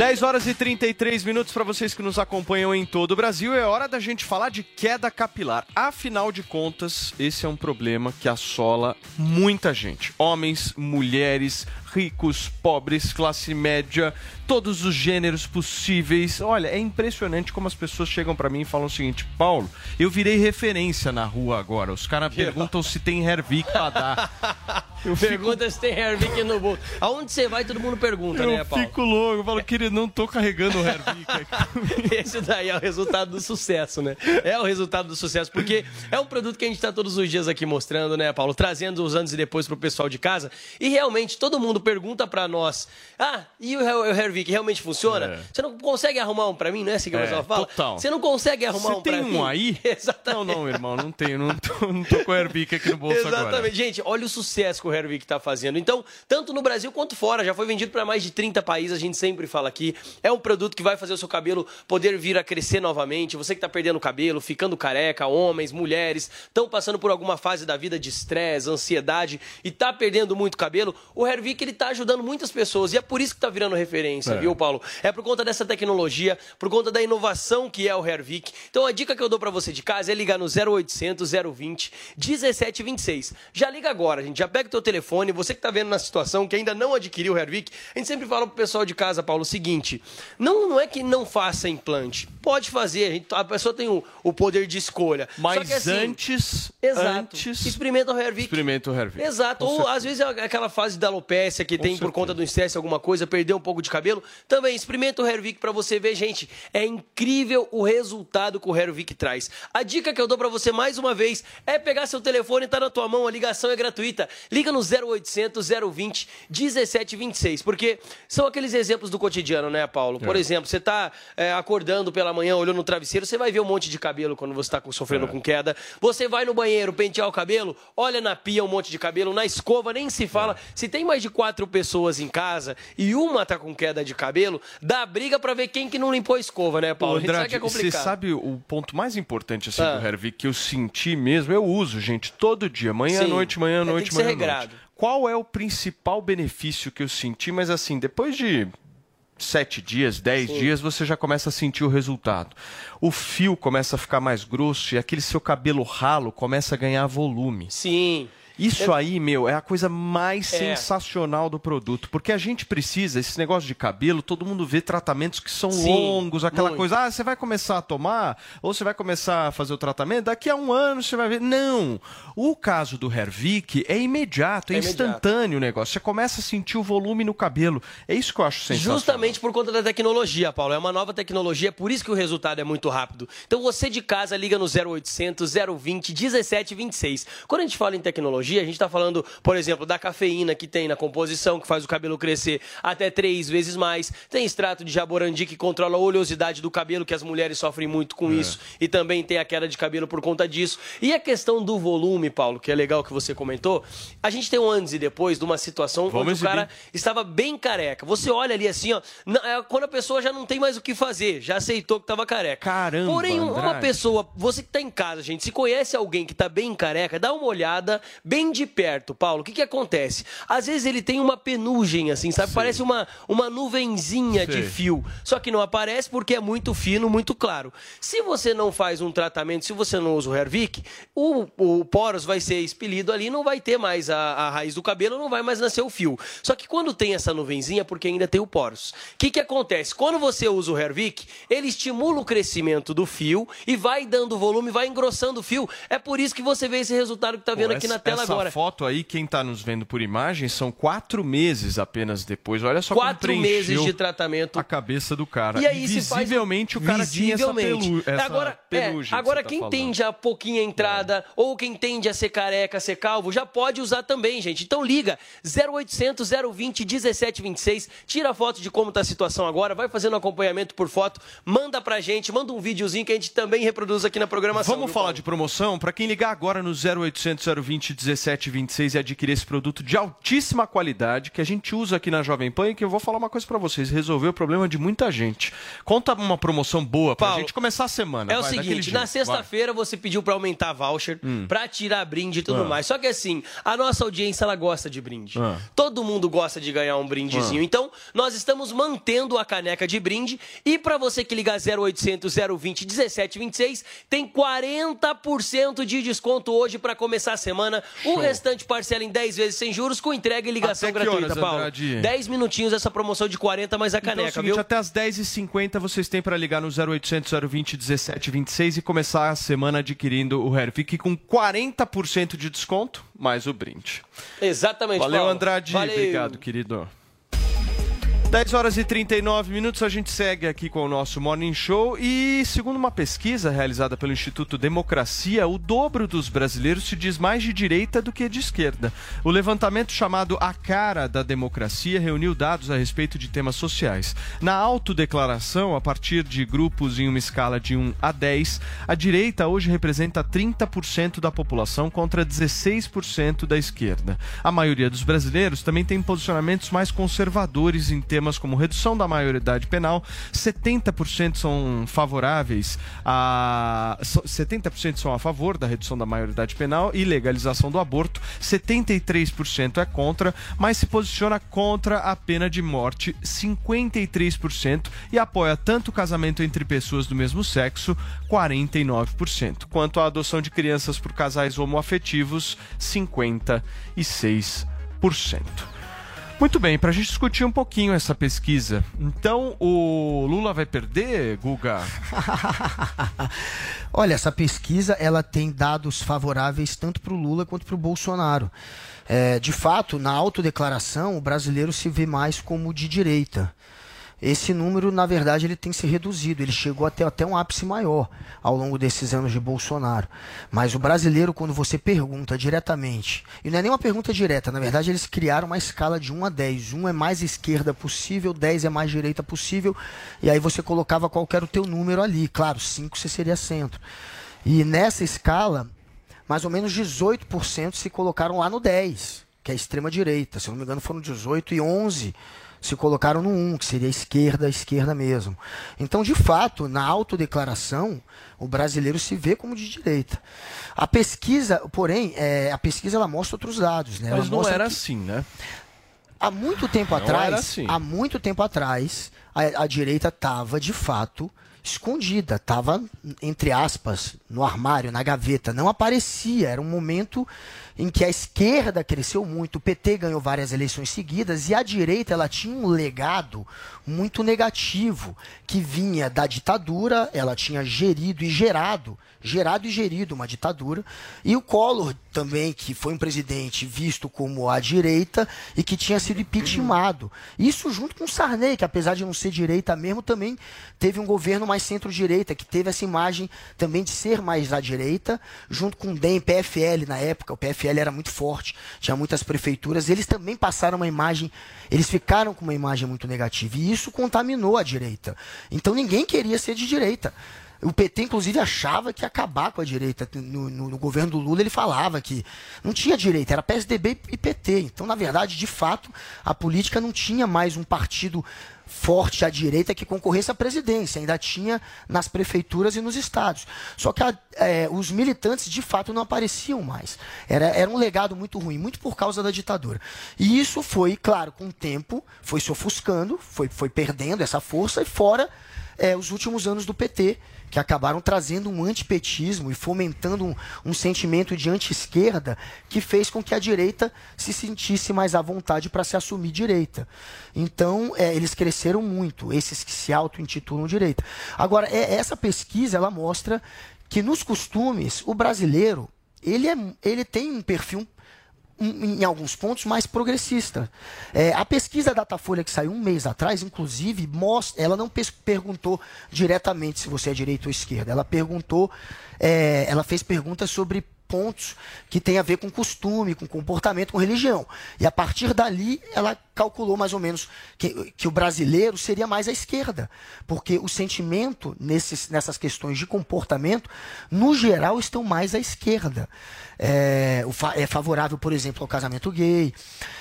10 horas e 33 minutos para vocês que nos acompanham em todo o Brasil. É hora da gente falar de queda capilar. Afinal de contas, esse é um problema que assola muita gente: homens, mulheres, ricos, pobres, classe média, todos os gêneros possíveis. Olha, é impressionante como as pessoas chegam para mim e falam o seguinte: Paulo, eu virei referência na rua agora. Os caras perguntam se tem Hervik para dar. <laughs> pergunta fico... se tem Hervik no bolso. Aonde você vai, todo mundo pergunta, eu né, Paulo? Eu fico louco. Eu falo, querido, não tô carregando o Hervik aqui. <laughs> Esse daí é o resultado do sucesso, né? É o resultado do sucesso, porque é um produto que a gente tá todos os dias aqui mostrando, né, Paulo? Trazendo os antes e depois pro pessoal de casa. E realmente, todo mundo pergunta para nós, ah, e o Hervik realmente funciona? É. Você não consegue arrumar um para mim, não é assim que o é, pessoal fala? Total. Você não consegue arrumar Você um pra mim? tem um aí? <laughs> Exatamente. Não, não, irmão, não tenho. Não tô, não tô com o Hervik aqui no bolso Exatamente. agora. Exatamente. Gente, olha o sucesso que o Hervik tá fazendo. Então, tanto no Brasil quanto fora, já foi vendido para mais de 30 países, a gente sempre fala aqui. É um produto que vai fazer o seu cabelo poder vir a crescer novamente. Você que tá perdendo o cabelo, ficando careca, homens, mulheres, estão passando por alguma fase da vida de estresse, ansiedade e tá perdendo muito cabelo, o Hervik ele tá ajudando muitas pessoas e é por isso que tá virando referência, é. viu, Paulo? É por conta dessa tecnologia, por conta da inovação que é o Hervik. Então a dica que eu dou para você de casa é ligar no 0800 020 1726. Já liga agora, gente. Já pega o teu telefone, você que tá vendo na situação que ainda não adquiriu o Hervik, a gente sempre fala pro pessoal de casa, Paulo, o seguinte: não, não é que não faça implante. Pode fazer, a, gente, a pessoa tem o, o, poder de escolha. Mas que, assim, antes. Exato. Antes, experimenta o Hervik. Experimenta o Hervik. Exato. Ou às vezes é aquela fase da alopecia que Com tem certeza. por conta do estresse, alguma coisa, perdeu um pouco de cabelo. Também experimenta o Hervik para você ver, gente. É incrível o resultado que o Hervik traz. A dica que eu dou para você mais uma vez é pegar seu telefone, tá na tua mão, a ligação é gratuita. Liga no 0800 020 1726, porque são aqueles exemplos do cotidiano, né, Paulo? Por é. exemplo, você tá é, acordando pela manhã, olhando no travesseiro, você vai ver um monte de cabelo quando você tá sofrendo é. com queda. Você vai no banheiro pentear o cabelo, olha na pia um monte de cabelo, na escova nem se fala. É. Se tem mais de quatro pessoas em casa e uma tá com queda de cabelo, dá briga para ver quem que não limpou a escova, né, Paulo? Andrade, sabe é você sabe o ponto mais importante assim ah. do Hervik que eu senti mesmo? Eu uso, gente, todo dia, manhã, Sim. noite, manhã, é, noite, manhã, noite. Qual é o principal benefício que eu senti? Mas assim, depois de sete dias, dez Sim. dias, você já começa a sentir o resultado. O fio começa a ficar mais grosso e aquele seu cabelo ralo começa a ganhar volume. Sim. Isso aí, meu, é a coisa mais é. sensacional do produto. Porque a gente precisa, esse negócio de cabelo, todo mundo vê tratamentos que são Sim, longos, aquela muito. coisa, ah, você vai começar a tomar, ou você vai começar a fazer o tratamento, daqui a um ano você vai ver. Não! O caso do Hervik é imediato, é, é instantâneo o negócio. Você começa a sentir o volume no cabelo. É isso que eu acho sensacional. Justamente por conta da tecnologia, Paulo. É uma nova tecnologia, por isso que o resultado é muito rápido. Então você de casa liga no 0800 020 1726. Quando a gente fala em tecnologia, a gente está falando, por exemplo, da cafeína que tem na composição, que faz o cabelo crescer até três vezes mais. Tem extrato de jaborandi que controla a oleosidade do cabelo, que as mulheres sofrem muito com é. isso. E também tem a queda de cabelo por conta disso. E a questão do volume, Paulo, que é legal que você comentou, a gente tem um antes e depois de uma situação Vamos onde exibir. o cara estava bem careca. Você olha ali assim, ó, é quando a pessoa já não tem mais o que fazer, já aceitou que estava careca. Caramba! Porém, Andrade. uma pessoa, você que está em casa, gente, se conhece alguém que está bem careca, dá uma olhada bem bem de perto, Paulo, o que, que acontece? Às vezes ele tem uma penugem, assim, sabe? Sim. Parece uma, uma nuvenzinha Sim. de fio. Só que não aparece porque é muito fino, muito claro. Se você não faz um tratamento, se você não usa o Hervik, o, o poros vai ser expelido ali, não vai ter mais a, a raiz do cabelo, não vai mais nascer o fio. Só que quando tem essa nuvenzinha, porque ainda tem o poros. O que, que acontece? Quando você usa o Hervik, ele estimula o crescimento do fio e vai dando volume, vai engrossando o fio. É por isso que você vê esse resultado que está vendo Pô, aqui essa, na tela essa agora. Foto aí, quem está nos vendo por imagem, são quatro meses apenas depois. Olha só quatro meses de tratamento. A cabeça do cara. E aí, e visivelmente faz... o cara visivelmente. tinha essa, pelu... essa agora. É, agora, que quem tá tende a pouquinha entrada, é. ou quem tende a ser careca, ser calvo, já pode usar também, gente. Então liga 0800 020 1726, tira a foto de como está a situação agora, vai fazendo acompanhamento por foto, manda pra gente, manda um videozinho que a gente também reproduz aqui na programação. Vamos falar Paulo? de promoção? Para quem ligar agora no 0800 020 1726 e adquirir esse produto de altíssima qualidade que a gente usa aqui na Jovem Pan e que eu vou falar uma coisa para vocês, resolveu o problema de muita gente. Conta uma promoção boa pra Paulo, gente começar a semana. É vai, o seguinte, na sexta-feira você pediu para aumentar voucher, hum. para tirar brinde e tudo ah. mais. Só que assim, a nossa audiência ela gosta de brinde. Ah. Todo mundo gosta de ganhar um brindezinho. Ah. Então, nós estamos mantendo a caneca de brinde e para você que ligar 0800 020 1726, tem 40% de desconto hoje para começar a semana O restante parcela em 10 vezes sem juros, com entrega e ligação Até gratuita, horas, Paulo. Andrade? 10 minutinhos essa promoção de 40 mais a Então é caneca, o seguinte, viu? até as 10h50 vocês têm para ligar no 0800 020 1726 e começar a semana adquirindo o Hervik com 40% de desconto, mais o brinde. Exatamente, Valeu, Paulo. Andrade. Valeu. Obrigado, querido. 10 horas e 39 minutos, a gente segue aqui com o nosso Morning Show e, segundo uma pesquisa realizada pelo Instituto Democracia, o dobro dos brasileiros se diz mais de direita do que de esquerda. O levantamento chamado A Cara da Democracia reuniu dados a respeito de temas sociais. Na autodeclaração, a partir de grupos em uma escala de 1 a 10, a direita hoje representa 30% da população contra 16% da esquerda. A maioria dos brasileiros também tem posicionamentos mais conservadores em temas como redução da maioridade penal, 70% são favoráveis a so- 70% são a favor da redução da maioridade penal e legalização do aborto, 73% é contra, mas se posiciona contra a pena de morte, 53% e apoia tanto o casamento entre pessoas do mesmo sexo, 49%, quanto a adoção de crianças por casais homoafetivos, 56%. Muito bem, para a gente discutir um pouquinho essa pesquisa. Então, o Lula vai perder, Guga? <laughs> Olha, essa pesquisa ela tem dados favoráveis tanto para o Lula quanto para o Bolsonaro. É, de fato, na autodeclaração, o brasileiro se vê mais como de direita. Esse número, na verdade, ele tem se reduzido. Ele chegou até, até um ápice maior ao longo desses anos de Bolsonaro. Mas o brasileiro, quando você pergunta diretamente, e não é nem uma pergunta direta, na verdade, eles criaram uma escala de 1 a 10. 1 é mais esquerda possível, 10 é mais direita possível, e aí você colocava qual que era o teu número ali. Claro, 5 você seria centro. E nessa escala, mais ou menos 18% se colocaram lá no 10, que é a extrema direita. Se eu não me engano, foram 18 e 11 se colocaram no 1, que seria a esquerda, a esquerda mesmo. Então, de fato, na autodeclaração, o brasileiro se vê como de direita. A pesquisa, porém, é, a pesquisa ela mostra outros dados, né? Ela Mas não mostra era que- assim, né? Há muito tempo Não atrás, assim. há muito tempo atrás, a, a direita estava de fato escondida, estava entre aspas no armário, na gaveta, não aparecia. Era um momento em que a esquerda cresceu muito, o PT ganhou várias eleições seguidas e a direita ela tinha um legado muito negativo que vinha da ditadura, ela tinha gerido e gerado, gerado e gerido uma ditadura, e o Collor também, que foi um presidente visto como a direita e que tinha sido impeachmentado. Isso junto com o Sarney, que apesar de não ser direita mesmo, também teve um governo mais centro-direita, que teve essa imagem também de ser mais à direita, junto com o DEM, PFL na época, o PFL era muito forte, tinha muitas prefeituras, eles também passaram uma imagem, eles ficaram com uma imagem muito negativa, e isso contaminou a direita. Então ninguém queria ser de direita. O PT, inclusive, achava que ia acabar com a direita. No, no- no governo do Lula, ele falava que não tinha direita, era PSDB e PT. Então, na verdade, de fato, a política não tinha mais um partido forte à direita que concorresse à presidência. Ainda tinha nas prefeituras e nos estados. Só que a- é, os militantes, de fato, não apareciam mais. Era, era um legado muito ruim, muito por causa da ditadura. E isso foi, claro, com o tempo, foi se ofuscando, foi, foi perdendo essa força, e fora é, os últimos anos do PT, que acabaram trazendo um antipetismo e fomentando um, um sentimento de anti-esquerda que fez com que a direita se sentisse mais à vontade para se assumir direita. Então, é, eles cresceram muito, esses que se auto-intitulam direita. Agora, é, essa pesquisa ela mostra que nos costumes, o brasileiro ele, é, ele tem um perfil em alguns pontos mais progressista. É, a pesquisa Datafolha que saiu um mês atrás, inclusive, mostra, ela não perguntou diretamente se você é direita ou esquerda. Ela perguntou, é, ela fez perguntas sobre pontos que têm a ver com costume, com comportamento, com religião. E a partir dali, ela calculou mais ou menos que, que o brasileiro seria mais à esquerda, porque o sentimento nesses, nessas questões de comportamento, no geral, estão mais à esquerda. É, é favorável, por exemplo, ao casamento gay,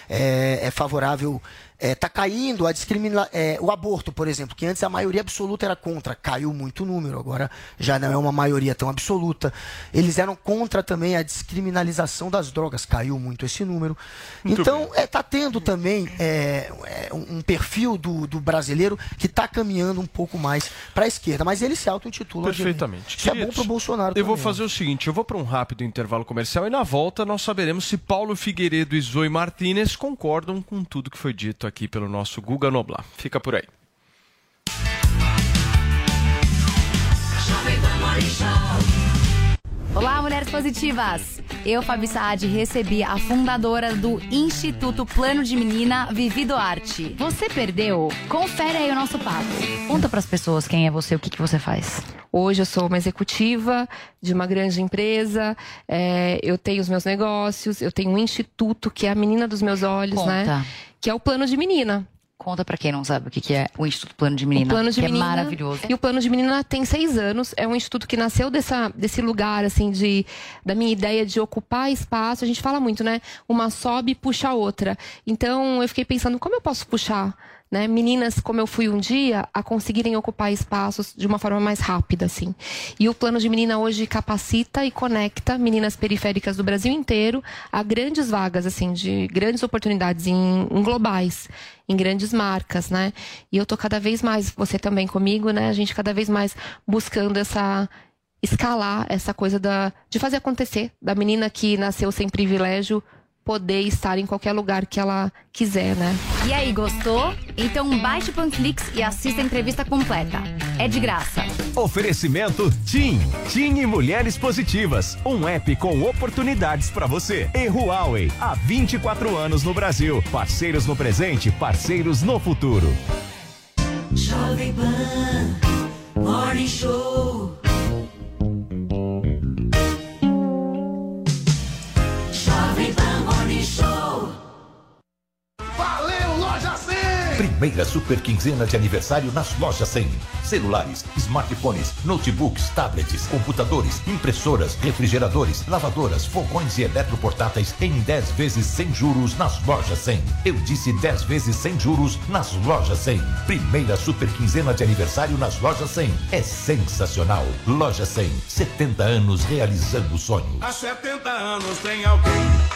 é, é favorável está caindo a discrimina, é, o aborto, por exemplo, que antes a maioria absoluta era contra, caiu muito o número, agora já não é uma maioria tão absoluta. Eles eram contra também a descriminalização das drogas, caiu muito esse número. Muito então, está é, tá tendo também é, é, um perfil do, do brasileiro que está caminhando um pouco mais para a esquerda, mas ele se auto-intitula. Perfeitamente. Isso Queridos, é bom para o Bolsonaro. Eu também. vou fazer o seguinte: eu vou para um rápido intervalo comercial e na volta nós saberemos se Paulo Figueiredo e Zoe Martinez concordam com tudo que foi dito aqui pelo nosso Guga Noblar. Fica por aí. Olá, mulheres positivas! Eu, Fabi Saad, recebi a fundadora do Instituto Plano de Menina, Vivi Duarte. Você perdeu? Confere aí o nosso papo. Conta para as pessoas quem é você, o que, que você faz. Hoje eu sou uma executiva de uma grande empresa, é, eu tenho os meus negócios, eu tenho um instituto que é a menina dos meus olhos, né? Conta. né? Que é o plano de menina. Conta para quem não sabe o que é o Instituto Plano de Menina. O Plano de que Menina, é maravilhoso. E o Plano de Menina tem seis anos. É um instituto que nasceu dessa, desse lugar, assim, de da minha ideia de ocupar espaço. A gente fala muito, né? Uma sobe e puxa a outra. Então eu fiquei pensando, como eu posso puxar né, meninas como eu fui um dia a conseguirem ocupar espaços de uma forma mais rápida, assim. E o plano de menina hoje capacita e conecta meninas periféricas do Brasil inteiro a grandes vagas, assim, de grandes oportunidades em, em globais, em grandes marcas, né? E eu tô cada vez mais, você também comigo, né? A gente cada vez mais buscando essa escalar essa coisa da, de fazer acontecer, da menina que nasceu sem privilégio poder estar em qualquer lugar que ela quiser, né? E aí, gostou? Então baixe o Panflix e assista a entrevista completa. É de graça. Oferecimento TIM. TIM e Mulheres Positivas. Um app com oportunidades para você. E Huawei. Há 24 anos no Brasil. Parceiros no presente, parceiros no futuro. Jovem Pan. Morning Show. Primeira super quinzena de aniversário nas lojas 100. Celulares, smartphones, notebooks, tablets, computadores, impressoras, refrigeradores, lavadoras, fogões e eletroportáteis em 10 vezes sem juros nas lojas 100. Eu disse 10 vezes sem juros nas lojas 100. Primeira super quinzena de aniversário nas lojas 100. É sensacional. Loja 100, 70 anos realizando sonhos. Há 70 anos tem alguém,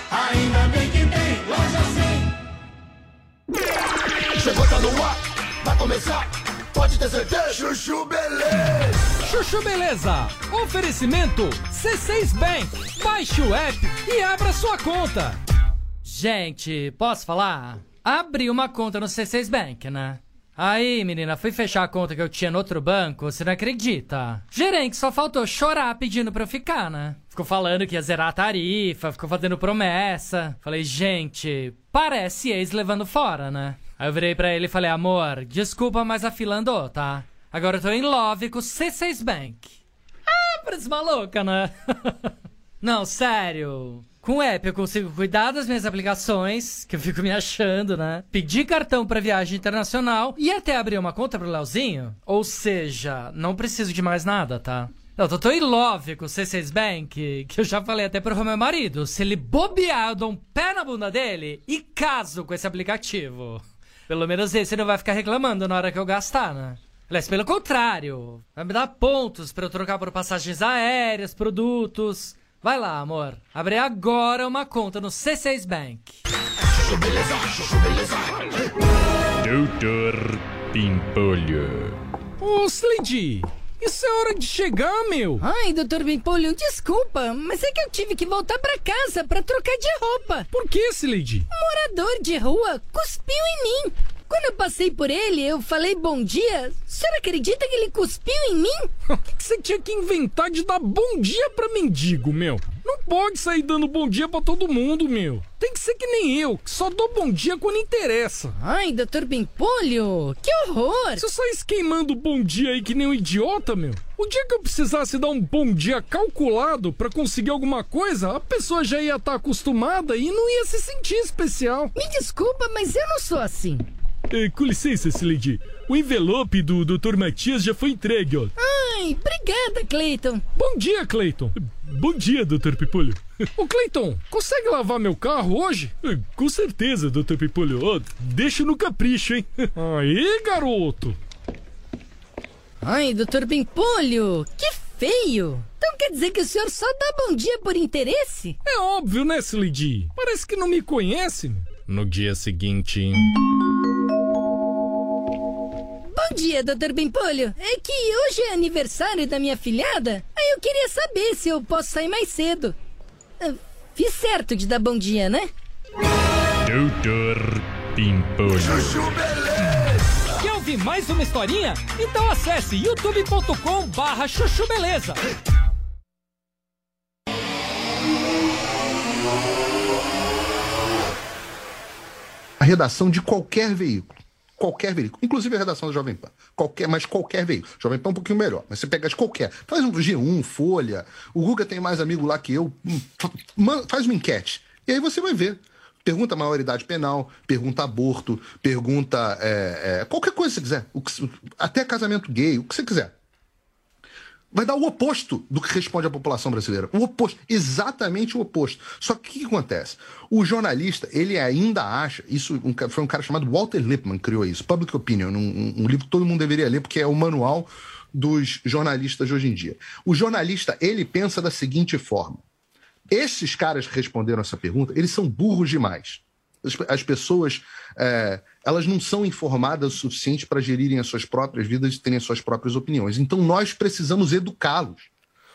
ainda bem que tem Loja 100. Chegou, tá no ar, vai começar. Pode ter certeza. Chuchu Beleza. Chuchu Beleza. Oferecimento C6 Bank. Baixe o app e abra sua conta. Gente, posso falar? Abri uma conta no C6 Bank, né? Aí, menina, fui fechar a conta que eu tinha no outro banco, você não acredita? Gerente só faltou chorar pedindo pra eu ficar, né? Ficou falando que ia zerar a tarifa, ficou fazendo promessa. Falei, gente, parece ex levando fora, né? Aí eu virei pra ele e falei, amor, desculpa, mas a fila andou, tá? Agora eu tô em love com o C6 Bank. Ah, parece maluca, né? <laughs> não, sério. Com o app eu consigo cuidar das minhas aplicações, que eu fico me achando, né? Pedir cartão para viagem internacional e até abrir uma conta pro Leozinho. Ou seja, não preciso de mais nada, tá? Eu tô tão em love com o C6 Bank que eu já falei até pro meu marido. Se ele bobear, eu dou um pé na bunda dele e caso com esse aplicativo. Pelo menos esse não vai ficar reclamando na hora que eu gastar, né? Aliás, pelo contrário, vai me dar pontos para eu trocar por passagens aéreas, produtos. Vai lá, amor. Abre agora uma conta no C6 Bank. Doutor Pimpolho. Ô, Slidy, isso é hora de chegar, meu. Ai, doutor Pimpolho, desculpa, mas é que eu tive que voltar para casa para trocar de roupa. Por que, Slidy? Um morador de rua cuspiu em mim. Quando eu passei por ele, eu falei bom dia. O senhor acredita que ele cuspiu em mim? <laughs> O que, que você tinha que inventar de dar bom dia pra mendigo, meu? Não pode sair dando bom dia para todo mundo, meu. Tem que ser que nem eu, que só dou bom dia quando interessa. Ai, doutor Pimpolho, que horror! Você só esquemando bom dia aí que nem um idiota, meu. O dia que eu precisasse dar um bom dia calculado para conseguir alguma coisa, a pessoa já ia estar tá acostumada e não ia se sentir especial. Me desculpa, mas eu não sou assim. É, com licença, Sileidi. O envelope do Dr. Matias já foi entregue, ó. Ai, obrigada, Cleiton. Bom dia, Cleiton. Bom dia, Dr. Pipolho. Ô, Cleiton, consegue lavar meu carro hoje? Com certeza, Dr. Pipolho. Ó, deixa no capricho, hein? <laughs> Aí, garoto. Ai, doutor Pimpolho, que feio. Então quer dizer que o senhor só dá bom dia por interesse? É óbvio, né, Slidy? Parece que não me conhece. No dia seguinte. Bom dia, doutor Pimpolho. É que hoje é aniversário da minha filhada. Aí eu queria saber se eu posso sair mais cedo. Ah, Fiz certo de dar bom dia, né? Doutor Pimpolho. Quer ouvir mais uma historinha? Então acesse youtube.com barra chuchu beleza. A redação de qualquer veículo. Qualquer veículo. Inclusive a redação da Jovem Pan. Qualquer, mas qualquer veículo. Jovem Pan é um pouquinho melhor. Mas você pega de qualquer. Faz um G1, Folha. O Guga tem mais amigo lá que eu. Hum, Faz uma enquete. E aí você vai ver. Pergunta maioridade penal, pergunta aborto, pergunta é, é, qualquer coisa que você quiser. Que até casamento gay, o que você quiser vai dar o oposto do que responde a população brasileira. O oposto, exatamente o oposto. Só que o que acontece? O jornalista, ele ainda acha, isso foi um cara chamado Walter Lippmann que criou isso, Public Opinion, um- um livro que todo mundo deveria ler, porque é o manual dos jornalistas de hoje em dia. O jornalista, ele pensa da seguinte forma. Esses caras que responderam essa pergunta, eles são burros demais. As, as pessoas, é, elas não são informadas o suficiente para gerirem as suas próprias vidas e terem as suas próprias opiniões. Então nós precisamos educá-los.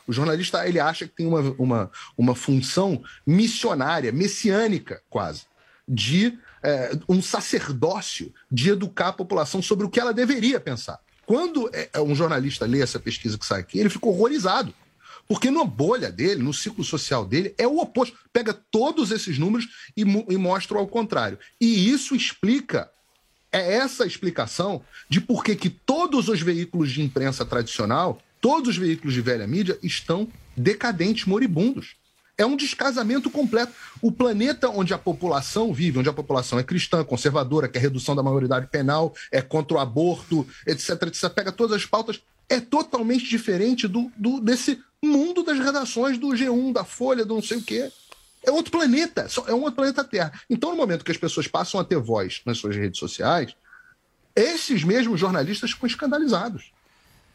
O jornalista ele acha que tem uma, uma, uma função missionária, messiânica quase, de é, um sacerdócio de educar a população sobre o que ela deveria pensar. Quando é, um jornalista lê essa pesquisa que sai aqui, ele fica horrorizado. Porque na bolha dele, no ciclo social dele, é o oposto. Pega todos esses números e, e mostra ao contrário. E isso explica, é essa a explicação de por que que todos os veículos de imprensa tradicional, todos os veículos de velha mídia, estão decadentes, moribundos. É um descasamento completo. O planeta onde a população vive, onde a população é cristã, conservadora, quer redução da maioridade penal, é contra o aborto, etc, etc, pega todas as pautas, é totalmente diferente do, do- desse mundo das redações do G1, da Folha, do não sei o quê. É outro planeta, é um outro planeta Terra. Então, no momento que as pessoas passam a ter voz nas suas redes sociais, esses mesmos jornalistas ficam escandalizados.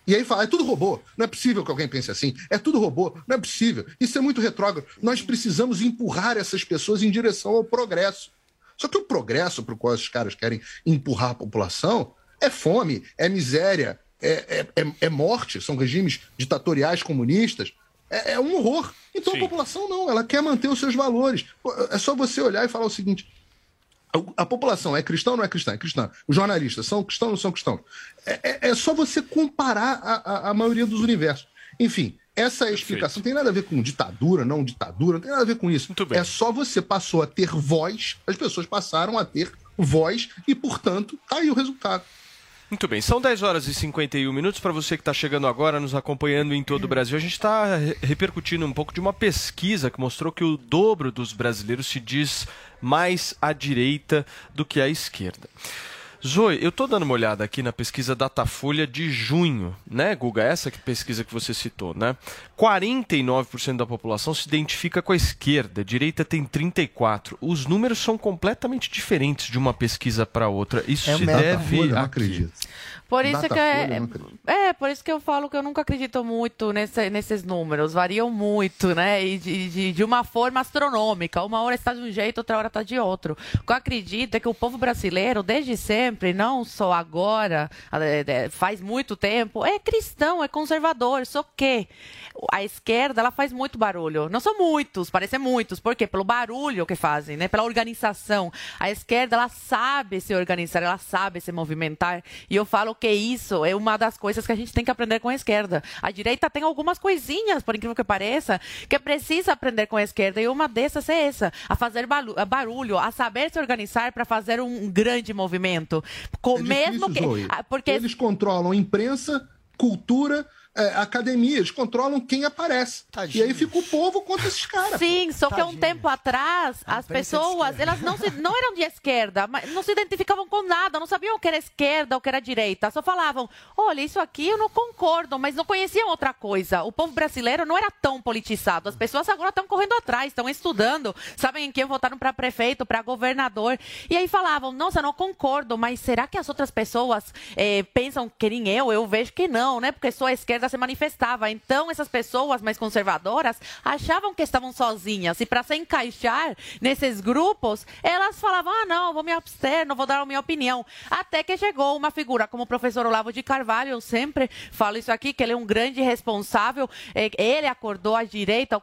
E aí fala, é tudo robô. Não é possível que alguém pense assim. É tudo robô. Não é possível. Isso é muito retrógrado. Nós precisamos empurrar essas pessoas em direção ao progresso. Só que o progresso para o qual esses caras querem empurrar a população é fome, é miséria, é, é, é- é morte. São regimes ditatoriais comunistas. É, é um horror. Então a população não, ela quer manter os seus valores. É só você olhar e falar o seguinte: a- população é cristã ou não é cristã? É cristã. Os jornalistas são cristãos ou não são cristãos? É, é- é só você comparar a, a- a maioria dos universos. Enfim, essa explicação não tem nada a ver com ditadura, não ditadura, não tem nada a ver com isso. É só você passou a ter voz, as pessoas passaram a ter voz e, portanto, tá aí o resultado. Muito bem, são 10 horas e 51 minutos. Para você que está chegando agora, nos acompanhando em todo o Brasil, a gente está repercutindo um pouco de uma pesquisa que mostrou que o dobro dos brasileiros se diz mais à direita do que à esquerda. Zoe, eu estou dando uma olhada aqui na pesquisa Datafolha de junho, né, Guga? Essa que pesquisa que você citou, né? 49% da população se identifica com a esquerda, a direita tem 34%. Os números são completamente diferentes de uma pesquisa para outra. Isso É se deve eu não acredito. Por isso que é, é, por isso que eu falo que eu nunca acredito muito nesse- nesses números. Variam muito, né? E de, de, de uma forma astronômica. Uma hora está de um jeito, outra hora está de outro. O que eu acredito é que o povo brasileiro, desde sempre, não só agora, é, é, faz muito tempo, é cristão, é conservador. Só que a esquerda, ela faz muito barulho. Não são muitos, parecem muitos. Por quê? Pelo barulho que fazem, né? Pela organização. A esquerda, ela sabe se organizar, ela sabe se movimentar. E eu falo que isso é uma das coisas que a gente tem que aprender com a esquerda. A direita tem algumas coisinhas, por incrível que pareça, que precisa aprender com a esquerda. E uma dessas é essa: a fazer barulho, a saber se organizar para fazer um grande movimento. Com, É mesmo difícil, que. Zoe. ah, Porque Eles controlam imprensa, cultura, é, academia, eles controlam quem aparece. E aí fica o povo contra esses caras. Sim, só que há um tempo atrás, as pessoas, elas não, se, não eram de esquerda, mas não se identificavam com nada, não sabiam o que era esquerda, o que era direita. Só falavam, olha, isso aqui eu não concordo, mas não conheciam outra coisa. O povo brasileiro não era tão politizado. As pessoas agora estão correndo atrás, estão estudando, sabem em quem votaram para prefeito, para governador. E aí falavam, nossa, não concordo, mas será que as outras pessoas eh, pensam que nem eu? Eu vejo que não, né? Porque sou a se manifestava. Então, essas pessoas mais conservadoras achavam que estavam sozinhas. E para se encaixar nesses grupos, elas falavam: ah, não, vou me abster, não vou dar a minha opinião. Até que chegou uma figura como o professor Olavo de Carvalho, eu sempre falo isso aqui, que ele é um grande responsável. Eh, Ele acordou a direita,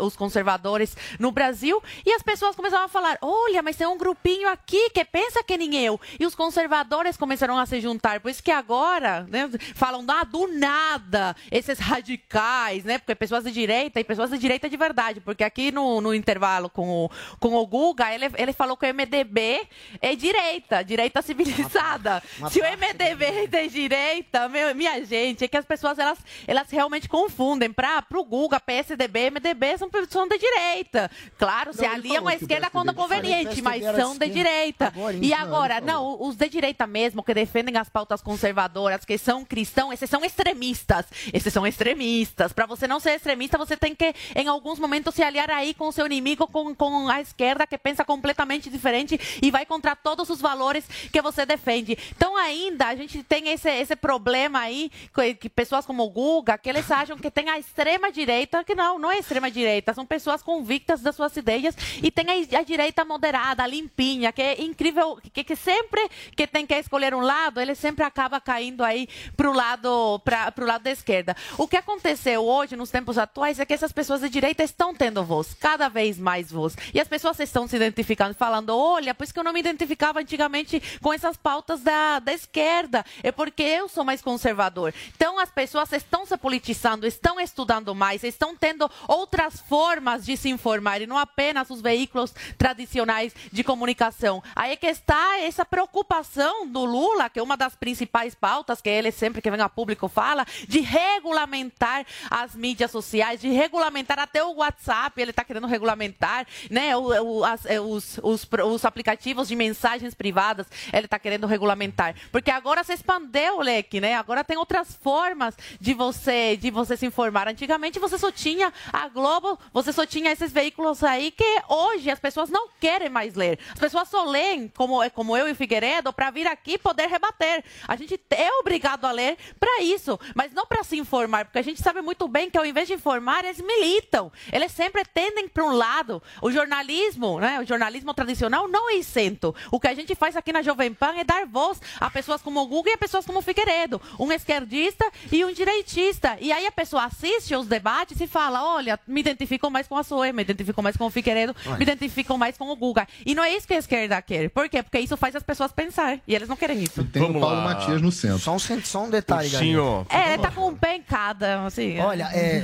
os conservadores no Brasil, e as pessoas começaram a falar: olha, mas tem um grupinho aqui que pensa que nem eu. E os conservadores começaram a se juntar. Por isso que agora né, falam ah, do nada esses radicais, né? Porque pessoas de direita e pessoas de direita de verdade. Porque aqui no, no intervalo com o, com o Guga, ele, ele falou que o MDB é direita, direita civilizada. uma Se o MDB é direita, meu- minha gente, é que as pessoas elas, elas realmente confundem. Para o Guga, PSDB, MDB são, são de direita. Claro, se aliam falou à esquerda quando é direita. conveniente, mas são de direita. Agora, E isso, agora, não, não, os de direita mesmo, que defendem as pautas conservadoras, que são cristãos, esses são extremistas. Esses são extremistas. Para você não ser extremista, você tem que, em alguns momentos, se aliar aí com o seu inimigo, com, com a esquerda, que pensa completamente diferente e vai contra todos os valores que você defende. Então, ainda, a gente tem esse, esse problema aí, que, que pessoas como o Guga, que eles acham que tem a extrema-direita, que não, não é extrema-direita, são pessoas convictas das suas ideias e tem a, a direita moderada, limpinha, que é incrível, que, que sempre que tem que escolher um lado, ele sempre acaba caindo aí pro lado, pra, pro lado da esquerda. O que aconteceu hoje, nos tempos atuais, é que essas pessoas de direita estão tendo voz, cada vez mais voz. E as pessoas estão se identificando, falando, olha, por isso que eu não me identificava antigamente com essas pautas da, da esquerda, é porque eu sou mais conservador. Então as pessoas estão se politizando, estão estudando mais, estão tendo outras formas de se informar e não apenas os veículos tradicionais de comunicação. Aí é que está essa preocupação do Lula, que é uma das principais pautas que ele sempre que vem a público fala, de regulamentar as mídias sociais, de regulamentar até o WhatsApp, ele está querendo regulamentar, né, o- o- as- eh, os, os, os aplicativos de mensagens privadas, ele está querendo regulamentar, porque agora se expandeu o leque, né? Agora tem outras formas de você de você se informar. Antigamente você só tinha a Globo, você só tinha esses veículos aí que hoje as pessoas não querem mais ler. As pessoas só leem, como, como eu e o Figueiredo, para vir aqui poder rebater. A gente é obrigado a ler para isso, mas não para se informar, porque a gente sabe muito bem que ao invés de informar, eles militam. Eles sempre tendem para um lado. O jornalismo, né, o jornalismo tradicional não é isento. O que a gente faz aqui na Jovem Pan é dar voz a pessoas como o Google e a pessoas como o Figueiredo, um esquerdista e um direitista. E aí a pessoa assiste os debates e fala: olha, me identifico mais com a Zoe, me identifico mais com o Figueiredo, Olha. me identifico mais com o Guga. E não é isso que a esquerda quer. Por quê? Porque isso faz as pessoas pensar. E eles não querem isso. Tem o Paulo Matias no centro. Só um, só um detalhe, galera. É, tá com um pé em cada, assim. Olha, é.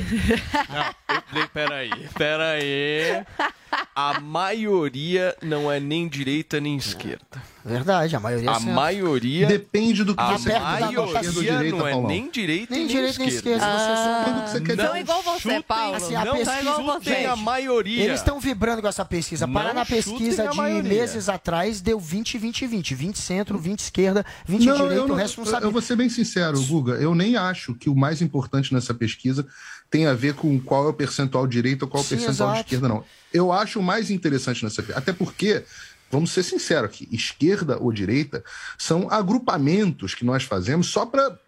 Não, peraí, peraí. A maioria não é nem direita nem esquerda. Verdade, a maioria é A centro. maioria. Depende do que a você quer da maioria não é nem direita Nem nem, direita nem esquerda. esquerda. Você só- Quando que você quer Não dizer? São igual você, Paulo. Assim, a não pesquisa- você. chutem a maioria. Eles estão vibrando com essa pesquisa. Não Paraná chutem pesquisa a de meses atrás deu 20, 20, 20. 20 centro, 20 esquerda, 20 Não, direita, eu, o não, resto não sabe. eu vou ser bem sincero, Guga. Eu nem acho que o mais importante nessa pesquisa tem a ver com qual é o percentual de direita ou qual é o percentual de esquerda, não. Eu acho mais interessante nessa. Até porque, vamos ser sinceros aqui, esquerda ou direita são agrupamentos que nós fazemos só para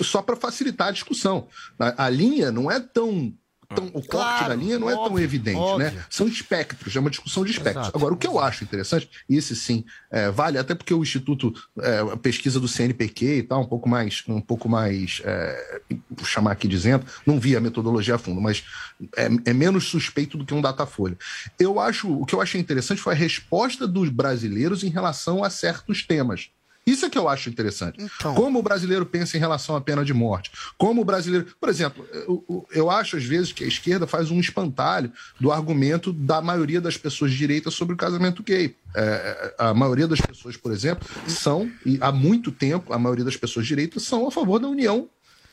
só para facilitar a discussão. A, a linha não é tão. Tão o corte Claro, da linha não é tão evidente, óbvio. né? São espectros, é uma discussão de espectros. Exato. Agora, o que eu acho interessante, e esse sim é, vale, até porque o Instituto, é, a pesquisa do CNPq e tal, um pouco mais, um pouco mais é, vou chamar aqui dizendo, não vi a metodologia a fundo, mas é, é menos suspeito do que um Datafolha. Eu acho, o que eu achei interessante foi a resposta dos brasileiros em relação a certos temas. Isso é que eu acho interessante. Então. Como o brasileiro pensa em relação à pena de morte. Como o brasileiro. Por exemplo, eu, eu- acho às vezes que a esquerda faz um espantalho do argumento da maioria das pessoas de direita sobre o casamento gay. É, a maioria das pessoas, por exemplo, são, e há muito tempo, a maioria das pessoas de direita são a favor da união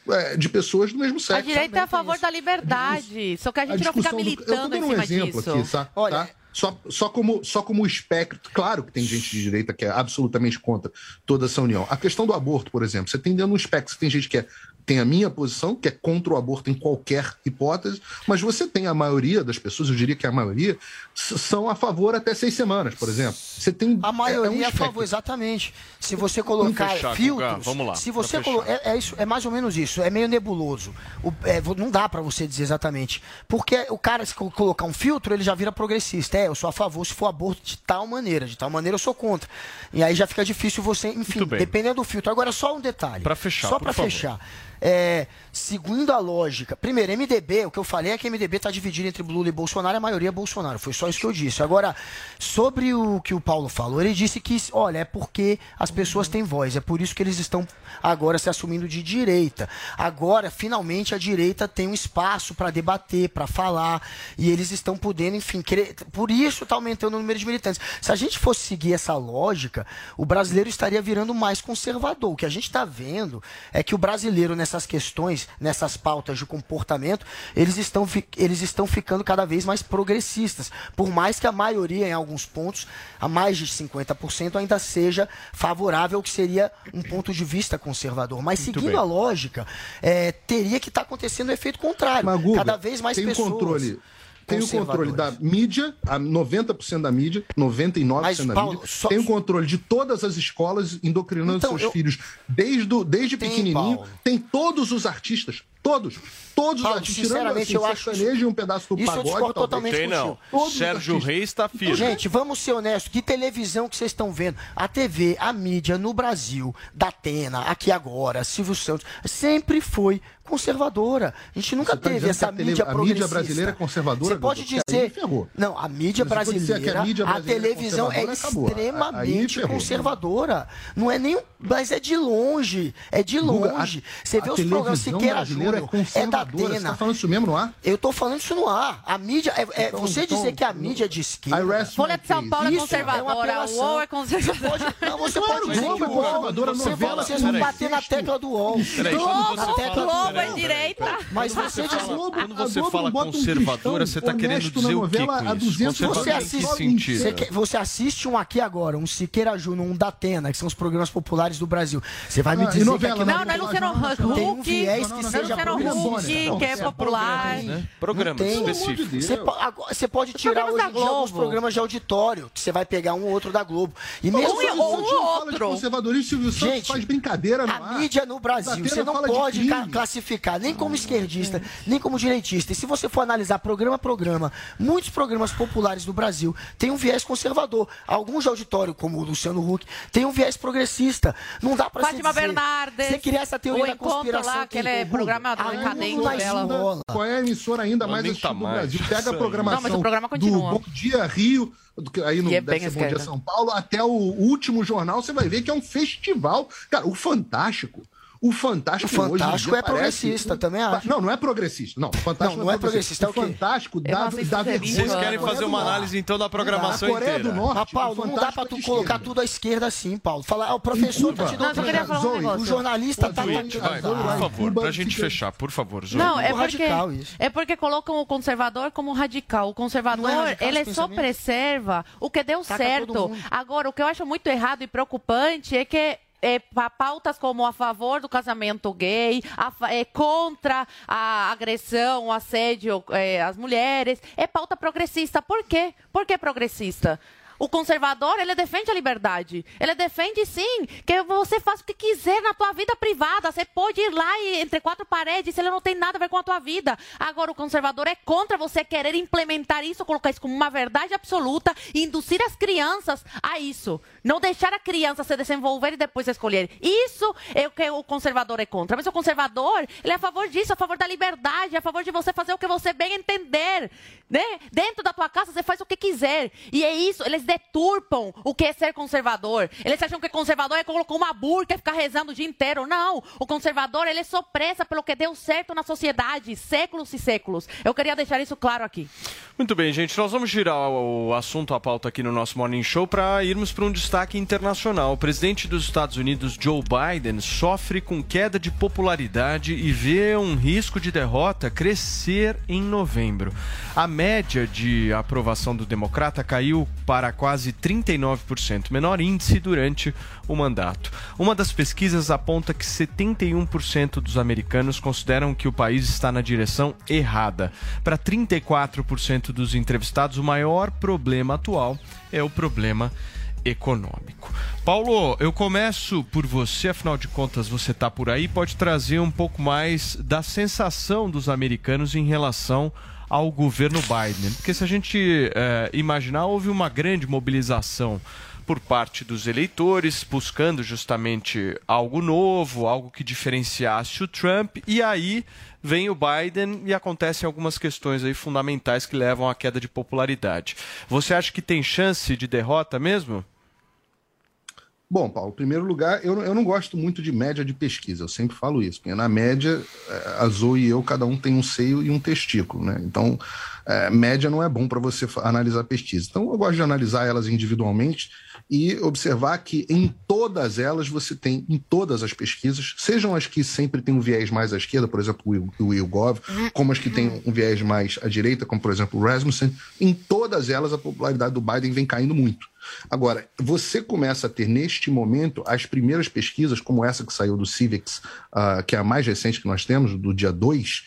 é, de pessoas do mesmo sexo. A direita é a favor da liberdade. Só que a gente não fica discussão do- eu tô militando dando em um cima exemplo disso. aqui, tá? Tá? Só, só, como, só como espectro, claro que tem gente de direita que é absolutamente contra toda essa união. A questão do aborto, por exemplo, você tem dentro do espectro, você tem gente que é, tem a minha posição, que é contra o aborto em qualquer hipótese, mas você tem a maioria das pessoas, eu diria que a maioria, são a favor até seis semanas, por exemplo. Você tem A maioria é, a espectro. favor, exatamente. Se você colocar fechar, Guga, filtros, vamos lá, se você fechar. colo... é, é isso, é mais ou menos isso, é meio nebuloso. O- é, não dá pra você dizer exatamente, porque o cara se co- colocar um filtro, ele já vira progressista. É, eu sou a favor se for aborto de tal maneira, de tal maneira eu sou contra. E aí já fica difícil você, enfim, dependendo do filtro. Agora só um detalhe. Pra fechar, Só por pra favor. É, seguindo a lógica, primeiro, MDB, o que eu falei é que MDB está dividido entre Lula e Bolsonaro, a maioria é Bolsonaro. Foi só isso que eu disse. Agora, sobre o que o Paulo falou, ele disse que, olha, é porque as pessoas têm voz, é por isso que eles estão agora se assumindo de direita. Agora, finalmente, a direita tem um espaço para debater, para falar, e eles estão podendo, enfim, querer, por isso está aumentando o número de militantes. Se a gente fosse seguir essa lógica, o brasileiro estaria virando mais conservador. O que a gente está vendo é que o brasileiro, nessas questões, nessas pautas de comportamento, eles estão, eles estão ficando cada vez mais progressistas. Por mais que a maioria, em alguns pontos, a mais de 50%, ainda seja favorável que seria um ponto de vista conservador. Mas Muito seguindo bem. a lógica, é, teria que estar acontecendo o efeito contrário. Mas, Guga, cada vez mais tem pessoas. controle. Tem o controle da mídia, a 90% da mídia, 99% Mas, da Paulo, mídia. só- Tem o controle de todas as escolas, indoctrinando Então, seus eu- filhos desde, desde Tem, pequenininho. Paulo. Tem todos os artistas, todos. Todos Paulo, os artistas, tirando sinceramente, assim, eu acho sertanejo um pedaço do isso eu pagode. discordo talvez. totalmente não. contigo. Sérgio Reis está firme. Gente, vamos ser honestos. Que televisão que vocês estão vendo? A TV, a mídia no Brasil, da Atena, aqui agora, Silvio Santos, sempre foi conservadora. A gente nunca tá teve essa a mídia a mídia progressista. brasileira é conservadora, Você pode dizer... Não, a mídia brasileira, que a mídia a brasileira é televisão é. Aí extremamente conservadora. Não é nem... Mas é de longe. É de a- longe. Você vê a os programas Siqueira brasileira Júnior, é é da conservadora. Você Atena. tá falando isso mesmo no ar? Eu tô falando isso no ar. A mídia. É, é- Então- você então- dizer que a mídia é de esquerda. Folha de São Paulo é Isso conservadora, uma o. UOL é conservadora. Não, você Claro, pode dizer Globo que é o UOL, conservadora, você novela, fala, vocês vão bater na tecla do UOL. Globo é direita. Mas Quando você diz... fala- quando você fala conservadora, você está querendo dizer o que novela com há isso? 200 Conservador Você assiste, você, quer- você assiste um aqui agora, um Siqueira Júnior, um da Atena, que são os programas populares do Brasil. Você vai me Ah, dizer novela, que aqui? Não, não é Luciano tem um Huck. viés Não que é seja Progressista. Huck, que é popular. Né? Programas Não tem. específicos. Você, pode tirar hoje em dia alguns programas de auditório, que você vai pegar um ou outro da Globo. E mesmo o Silvio Santos não fala de conservadorismo, Silvio Santos Gente, faz brincadeira no a mídia no Brasil, você não pode classificar nem como esquerdista, nem como direitista. E se você for analisar programa a programa, muitos programas populares do Brasil têm um viés conservador. Alguns de auditório, como o Luciano Huck, têm um viés progressista. Não dá pra Fátima se dizer. Bernardes. Você criar essa teoria o da conspiração. lá, tem- aquele programa Ah, decadente na dela. escola. Qual é a emissora ainda mais nem assistida tá do mais. Brasil? Pega a programação Não, mas o programa do continua. Bom Dia Rio, do que- aí no é Bom Dia. São Paulo, até o último jornal, você vai ver que é um festival. Cara, o Fantástico. O Fantástico, O Fantástico é progressista, também acho. Não, não é progressista. Não, o Fantástico Não, não é progressista, é O? Fantástico Eu dá, dá vergonha. Vocês querem fazer uma análise então da programação A Coreia inteira? do Norte. Mas, Paulo, o não dá pra tu é de colocar tudo à esquerda assim, Paulo. Falar, ah, o professor tá te falar um. O jornalista tá Tweet, vai, tentando. por favor, pra gente fechar, por favor, Zoe. Não, é porque, radical isso. é porque colocam o conservador como radical. O conservador, é ele só preserva o que deu certo. Agora, o que eu acho muito errado e preocupante é que é, pa- pautas como a favor do casamento gay, a é, contra a agressão, o assédio é, às mulheres, é pauta progressista. Por quê? Por que progressista? O conservador, ele defende a liberdade. Ele defende, sim, que você faça o que quiser na tua vida privada. Você pode ir lá e, entre quatro paredes, ele não tem nada a ver com a tua vida. Agora, o conservador é contra você querer implementar isso, colocar isso como uma verdade absoluta e induzir as crianças a isso. Não deixar a criança se desenvolver e depois escolher. Isso é o que o conservador é contra. Mas o conservador, ele é a favor disso, a favor da liberdade, a favor de você fazer o que você bem entender. Né? Dentro da tua casa, você faz o que quiser. E é isso, eles deturpam o que é ser conservador. Eles acham que conservador é colocar uma burca e ficar rezando o dia inteiro. Não. O conservador, ele só pressa pelo que deu certo na sociedade, séculos e séculos. Eu queria deixar isso claro aqui. Muito bem, gente. Nós vamos girar o assunto à pauta aqui no nosso Morning Show para irmos para um destaque internacional. O presidente dos Estados Unidos, Joe Biden, sofre com queda de popularidade e vê um risco de derrota crescer em novembro. A média de aprovação do democrata caiu para quase 39%, menor índice durante o mandato. Uma das pesquisas aponta que 71% dos americanos consideram que o país está na direção errada. Para 34% dos entrevistados, o maior problema atual é o problema econômico. Paulo, eu começo por você, afinal de contas você está por aí, pode trazer um pouco mais da sensação dos americanos em relação ao governo Biden. Porque se a gente é, imaginar, houve uma grande mobilização por parte dos eleitores, buscando justamente algo novo, algo que diferenciasse o Trump, e aí vem o Biden e acontecem algumas questões aí fundamentais que levam à queda de popularidade. Você acha que tem chance de derrota mesmo? Bom, Paulo, em primeiro lugar, eu, eu não gosto muito de média de pesquisa, eu sempre falo isso, porque na média, eh, a Zoe e eu, cada um tem um seio e um testículo, né? Então, é, média não é bom para você analisar pesquisa. Então, eu gosto de analisar elas individualmente e observar que em todas elas você tem, em todas as pesquisas, sejam as que sempre têm um viés mais à esquerda, por exemplo, o YouGov, como as que têm um viés mais à direita, como por exemplo o Rasmussen, em todas elas a popularidade do Biden vem caindo muito. Agora, você começa a ter neste momento as primeiras pesquisas, como essa que saiu do Civics, uh, que é a mais recente que nós temos, do dia 2,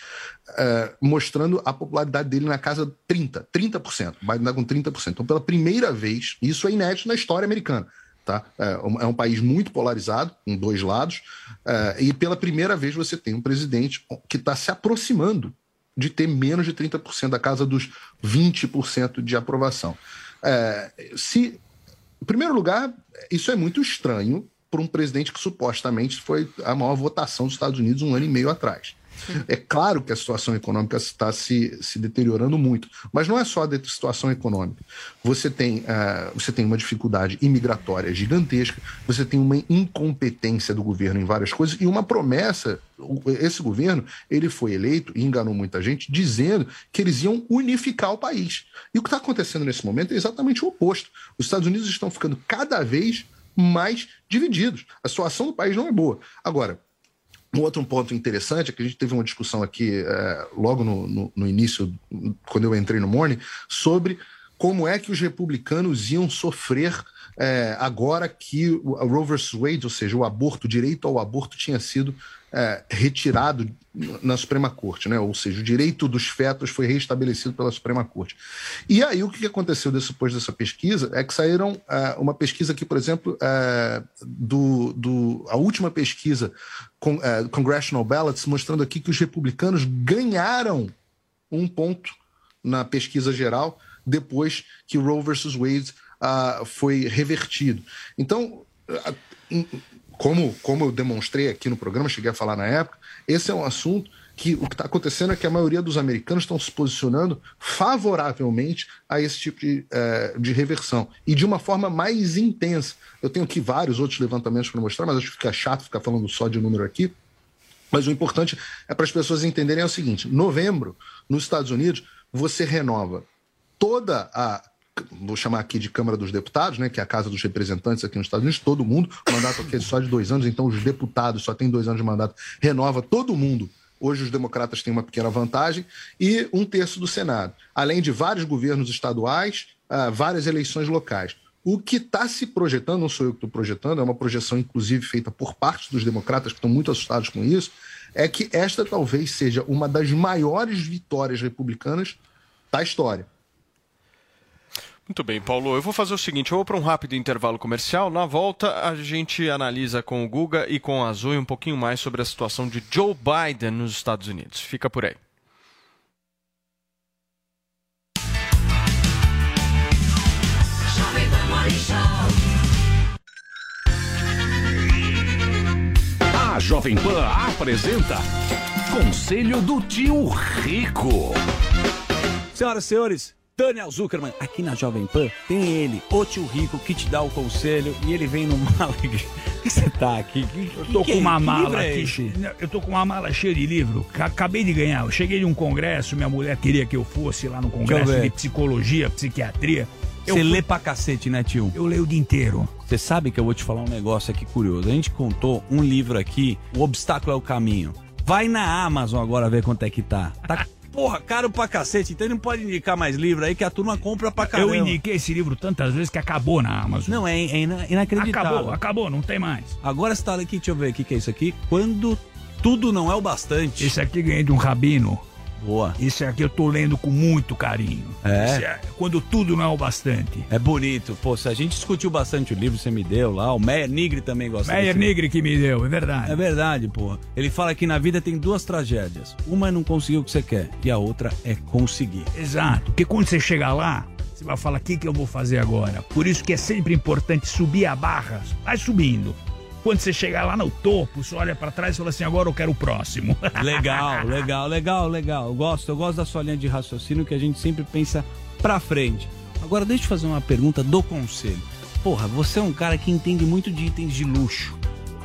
uh, mostrando a popularidade dele na casa de 30%, 30%. Biden está com 30%. Então, pela primeira vez, isso é inédito na história americana. Tá? É, um, é país muito polarizado, em dois lados, uh, e pela primeira vez você tem um presidente que está se aproximando de ter menos de 30%, da casa dos 20% de aprovação. É, se, em primeiro lugar, isso é muito estranho para um presidente que supostamente foi a maior votação dos Estados Unidos um ano e meio atrás. É claro que a situação econômica está se, se deteriorando muito, mas não é só a situação econômica. Você tem, uh, você tem uma dificuldade imigratória gigantesca, você tem uma incompetência do governo em várias coisas e uma promessa. Esse governo ele foi eleito e enganou muita gente dizendo que eles iam unificar o país. E o que está acontecendo nesse momento é exatamente o oposto. Os Estados Unidos estão ficando cada vez mais divididos. A situação do país não é boa. Agora, um outro ponto interessante é que a gente teve uma discussão aqui é, logo no, no, no, início, quando eu entrei no Morning, sobre como é que os republicanos iam sofrer é, agora que o Roe vs. Wade, ou seja, o aborto, o direito ao aborto tinha sido é, retirado na Suprema Corte, né? ou seja, o direito dos fetos foi restabelecido pela Suprema Corte. E aí o que aconteceu depois dessa pesquisa é que saíram é, uma pesquisa aqui, por exemplo, é, do, do, a última pesquisa com, é, Congressional Ballots, mostrando aqui que os republicanos ganharam um ponto na pesquisa geral depois que Roe versus Wade uh, foi revertido. Então, uh, como, como eu demonstrei aqui no programa, cheguei a falar na época, esse é um assunto que o que está acontecendo é que a maioria dos americanos estão se posicionando favoravelmente a esse tipo de, uh, de reversão e de uma forma mais intensa. Eu tenho aqui vários outros levantamentos para mostrar, mas acho que fica chato ficar falando só de número aqui. Mas o importante é para as pessoas entenderem é o seguinte: novembro, nos Estados Unidos, você renova toda a vou chamar aqui de Câmara dos Deputados, né, que é a Casa dos Representantes aqui nos Estados Unidos, todo mundo, o mandato aqui é só de dois anos, então os deputados só têm dois anos de mandato, renova todo mundo. Hoje os democratas têm uma pequena vantagem, e um terço do Senado, além de vários governos estaduais, uh, várias eleições locais. O que está se projetando, não sou eu que estou projetando, é uma projeção inclusive feita por parte dos democratas que estão muito assustados com isso, é que esta talvez seja uma das maiores vitórias republicanas da história. Muito bem, Paulo. Eu vou fazer o seguinte: eu vou para um rápido intervalo comercial. Na volta, a gente analisa com o Guga e com a Zoe um pouquinho mais sobre a situação de Joe Biden nos Estados Unidos. Fica por aí. A Jovem Pan apresenta Conselho do Tio Rico. Senhoras e senhores, Daniel Zuckerman, aqui na Jovem Pan, tem ele, o tio Rico, que te dá o conselho e ele vem numa <laughs> alegria. que você tá aqui? Que, Eu tô que- com uma que mala é aqui. Eu tô com uma mala cheia de livro. Ca- Acabei de ganhar. Eu cheguei de um congresso, minha mulher queria que eu fosse lá no congresso de psicologia, psiquiatria. Você lê pra cacete, né, tio? Eu leio o dia inteiro. Você sabe que eu vou te falar um negócio aqui curioso. A gente contou um livro aqui, O Obstáculo é o Caminho. Vai na Amazon agora ver quanto é que tá. Tá, porra, caro pra cacete. Então ele não pode indicar mais livro aí que a turma compra pra caramba. Eu indiquei esse livro tantas vezes que acabou na Amazon. Não, é, é ina- inacreditável. Acabou, acabou, não tem mais. Agora você tá aqui, deixa eu ver o que, que é isso aqui. Quando tudo não é o bastante. Esse aqui ganhei de um rabino. Boa. Esse aqui eu tô lendo com muito carinho. É? Esse quando tudo não é o bastante. É bonito. Pô, se a gente discutiu bastante o livro, você me deu lá. O Meyer Nigri também gosta Meyer. Nigri que me deu, é verdade. É verdade, pô. Ele fala que na vida tem duas tragédias. Uma é não conseguir o que você quer e a outra é conseguir. Exato, porque quando você chegar lá, você vai falar: o que, que eu vou fazer agora? Por isso que é sempre importante subir a barra, vai subindo. Quando você chegar lá no topo, você olha pra trás e fala assim: agora eu quero o próximo. <laughs> Legal, legal, legal, legal. Eu gosto, eu gosto da sua linha de raciocínio que a gente sempre pensa pra frente. Agora deixa eu fazer uma pergunta do conselho. Porra, você é um cara que entende muito de itens de luxo.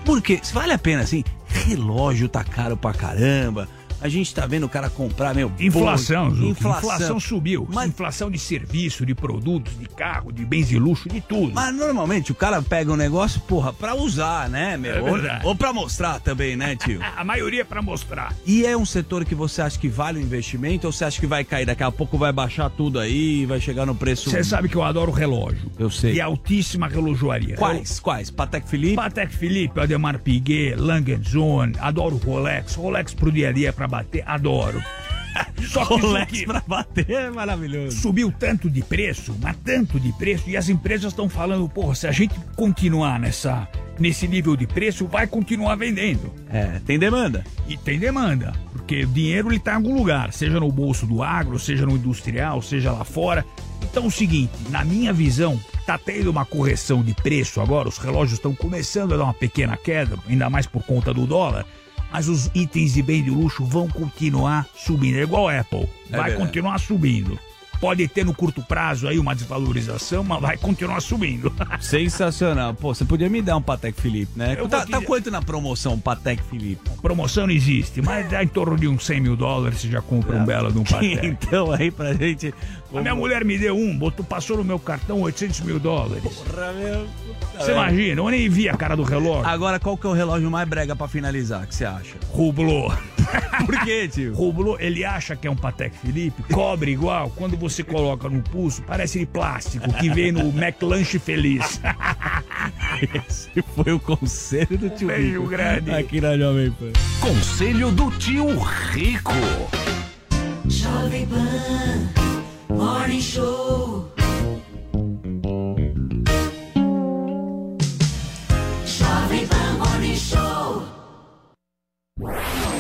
Por quê? Vale a pena assim, relógio tá caro pra caramba. A gente tá vendo o cara comprar, meu. Inflação, bolso, Zucchi, inflação. subiu. Inflação de serviço, de produtos, de carro, de bens de luxo, de tudo. Mas normalmente o cara pega um negócio, porra, pra usar, né, meu? É Ou- ou pra mostrar também, né, tio? <laughs> A maioria é pra mostrar. E é um setor que você acha que vale o investimento ou você acha que vai cair? Daqui a pouco vai baixar tudo aí vai chegar no preço. Você sabe que eu adoro relógio. Eu sei. E altíssima relojoaria. Quais? Quais? Patek Philippe? Patek Philippe, Ademar Piguet, Lange Zone, adoro Rolex. Rolex pro dia a dia pra bater, adoro. <laughs> Só que Rolex aqui pra bater é maravilhoso. Subiu tanto de preço, mas tanto de preço, e as empresas estão falando, porra, se a gente continuar nessa, nesse nível de preço, vai continuar vendendo. É, tem demanda. E tem demanda, porque o dinheiro ele tá em algum lugar, seja no bolso do agro, seja no industrial, seja lá fora. Então é o seguinte, na minha visão, tá tendo uma correção de preço agora, os relógios estão começando a dar uma pequena queda, ainda mais por conta do dólar. Mas os itens de bem de luxo vão continuar subindo. É igual a Apple. É Vai verdade. continuar subindo. Pode ter no curto prazo aí uma desvalorização, mas vai continuar subindo. <laughs> Sensacional. Pô, você podia me dar um Patek Philippe, né? Eu tá, tá quanto na promoção Patek Philippe? Promoção não existe, mas dá em torno de uns 100 mil dólares você já compra um belo de um <laughs> Patek. então aí pra gente... A minha mulher me deu um, botou, passou no meu cartão 800 mil dólares. Porra, meu... Você imagina, eu nem vi a cara do relógio. Agora, qual que é o relógio mais brega pra finalizar, que você acha? Rublô. <laughs> Por quê, tio? Rublô, ele acha que é um Patek Philippe, cobre igual. Quando você coloca no pulso, parece de plástico, que vem no McLanche Feliz. Esse foi o conselho do tio Beijo Rico. grande. Aqui na Jovem Pan. Conselho do tio Rico. Jovem Pan Morning Show.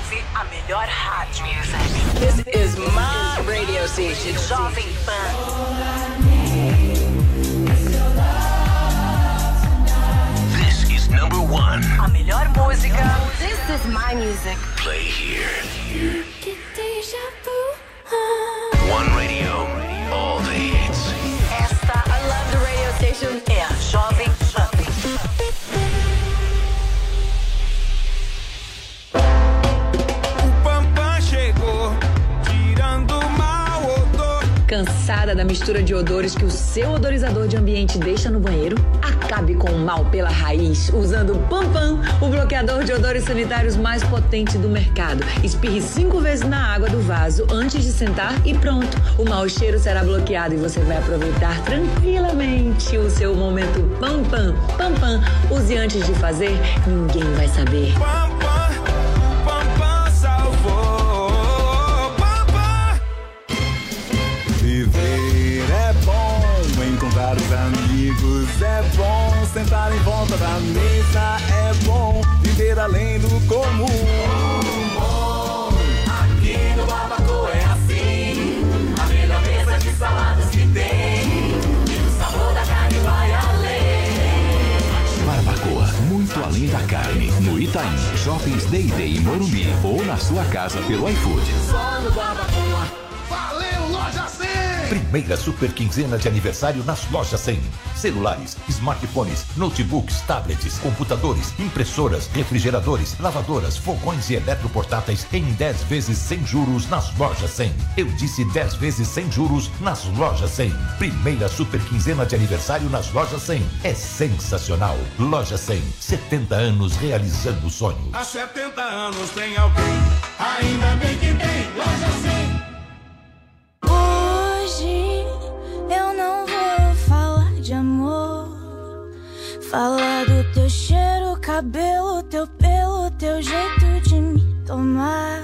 Ouve a melhor rádio. This is my radio station. Jovem Pan. This is number one. A melhor música. This is my music. Play here. One Cansada da mistura de odores que o seu odorizador de ambiente deixa no banheiro? Acabe com o mal pela raiz usando o Pampam, o bloqueador de odores sanitários mais potente do mercado. Espirre cinco vezes na água do vaso antes de sentar e pronto. O mau cheiro será bloqueado e você vai aproveitar tranquilamente o seu momento Pampam. Pampam, use antes de fazer, ninguém vai saber. Pampam é bom, sentar em volta da mesa é bom, viver além do comum. Aqui no Barbacoa é assim, a melhor mesa de saladas que tem, e o sabor da carne vai além. Barbacoa, muito além da carne, no Itaim, Shoppings Day Day em Morumbi, ou na sua casa pelo iFood. Só no Barbacoa. Valeu, Loja 100! Primeira super quinzena de aniversário nas lojas 100. Celulares, smartphones, notebooks, tablets, computadores, impressoras, refrigeradores, lavadoras, fogões e eletroportáteis em 10 vezes sem juros nas lojas 100. Eu disse 10 vezes sem juros nas lojas 100. Primeira super quinzena de aniversário nas lojas 100. É sensacional. Loja 100, 70 anos realizando sonhos. Há 70 anos tem alguém, ainda bem que tem Loja 100. Hoje eu não vou falar de amor. Falar do teu cheiro, cabelo, teu pelo, teu jeito de me tomar.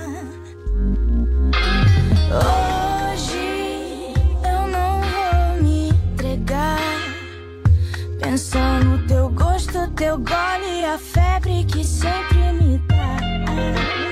Hoje eu não vou me entregar. Pensar no teu gosto, teu gole, a febre que sempre me dá.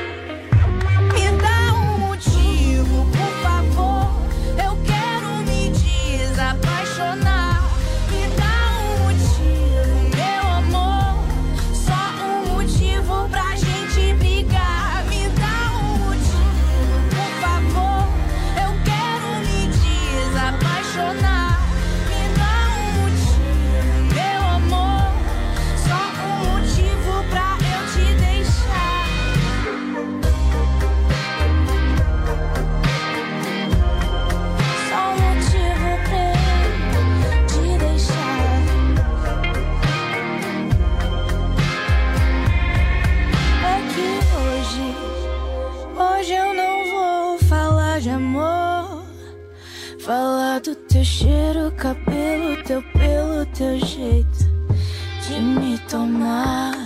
Teu cheiro, cabelo, teu pelo, teu jeito de me tomar.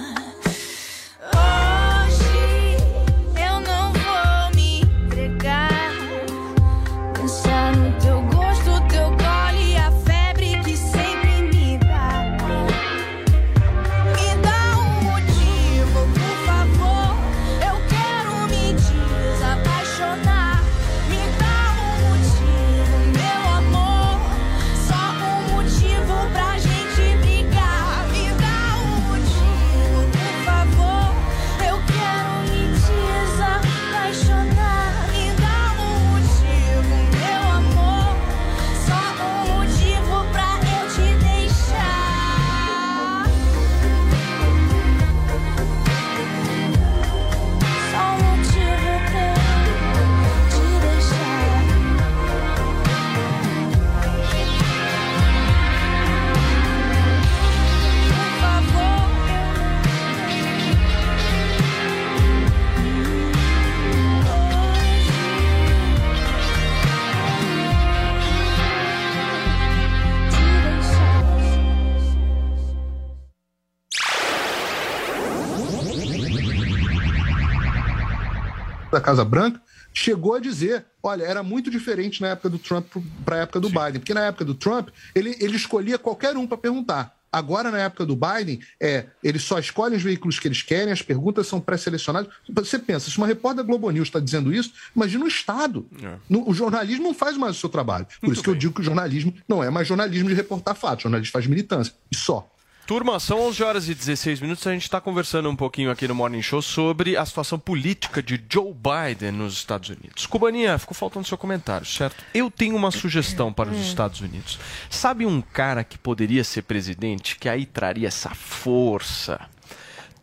Casa Branca chegou a dizer: olha, era muito diferente na época do Trump para a época do Biden, porque na época do Trump ele, ele escolhia qualquer um para perguntar. Agora, na época do Biden, é, eles só escolhem os veículos que eles querem, as perguntas são pré-selecionadas. Você pensa, se uma repórter da Globo News está dizendo isso, imagina o Estado. No- o jornalismo não faz mais o seu trabalho. Por isso que eu digo que o jornalismo não é mais jornalismo de reportar fatos, o jornalismo faz militância. E só. Turma, são 11 horas e 16 minutos. A gente está conversando um pouquinho aqui no Morning Show sobre a situação política de Joe Biden nos Estados Unidos. Cubaninha, ficou faltando seu comentário, certo? Eu tenho uma sugestão para os Estados Unidos. Sabe um cara que poderia ser presidente, que aí traria essa força?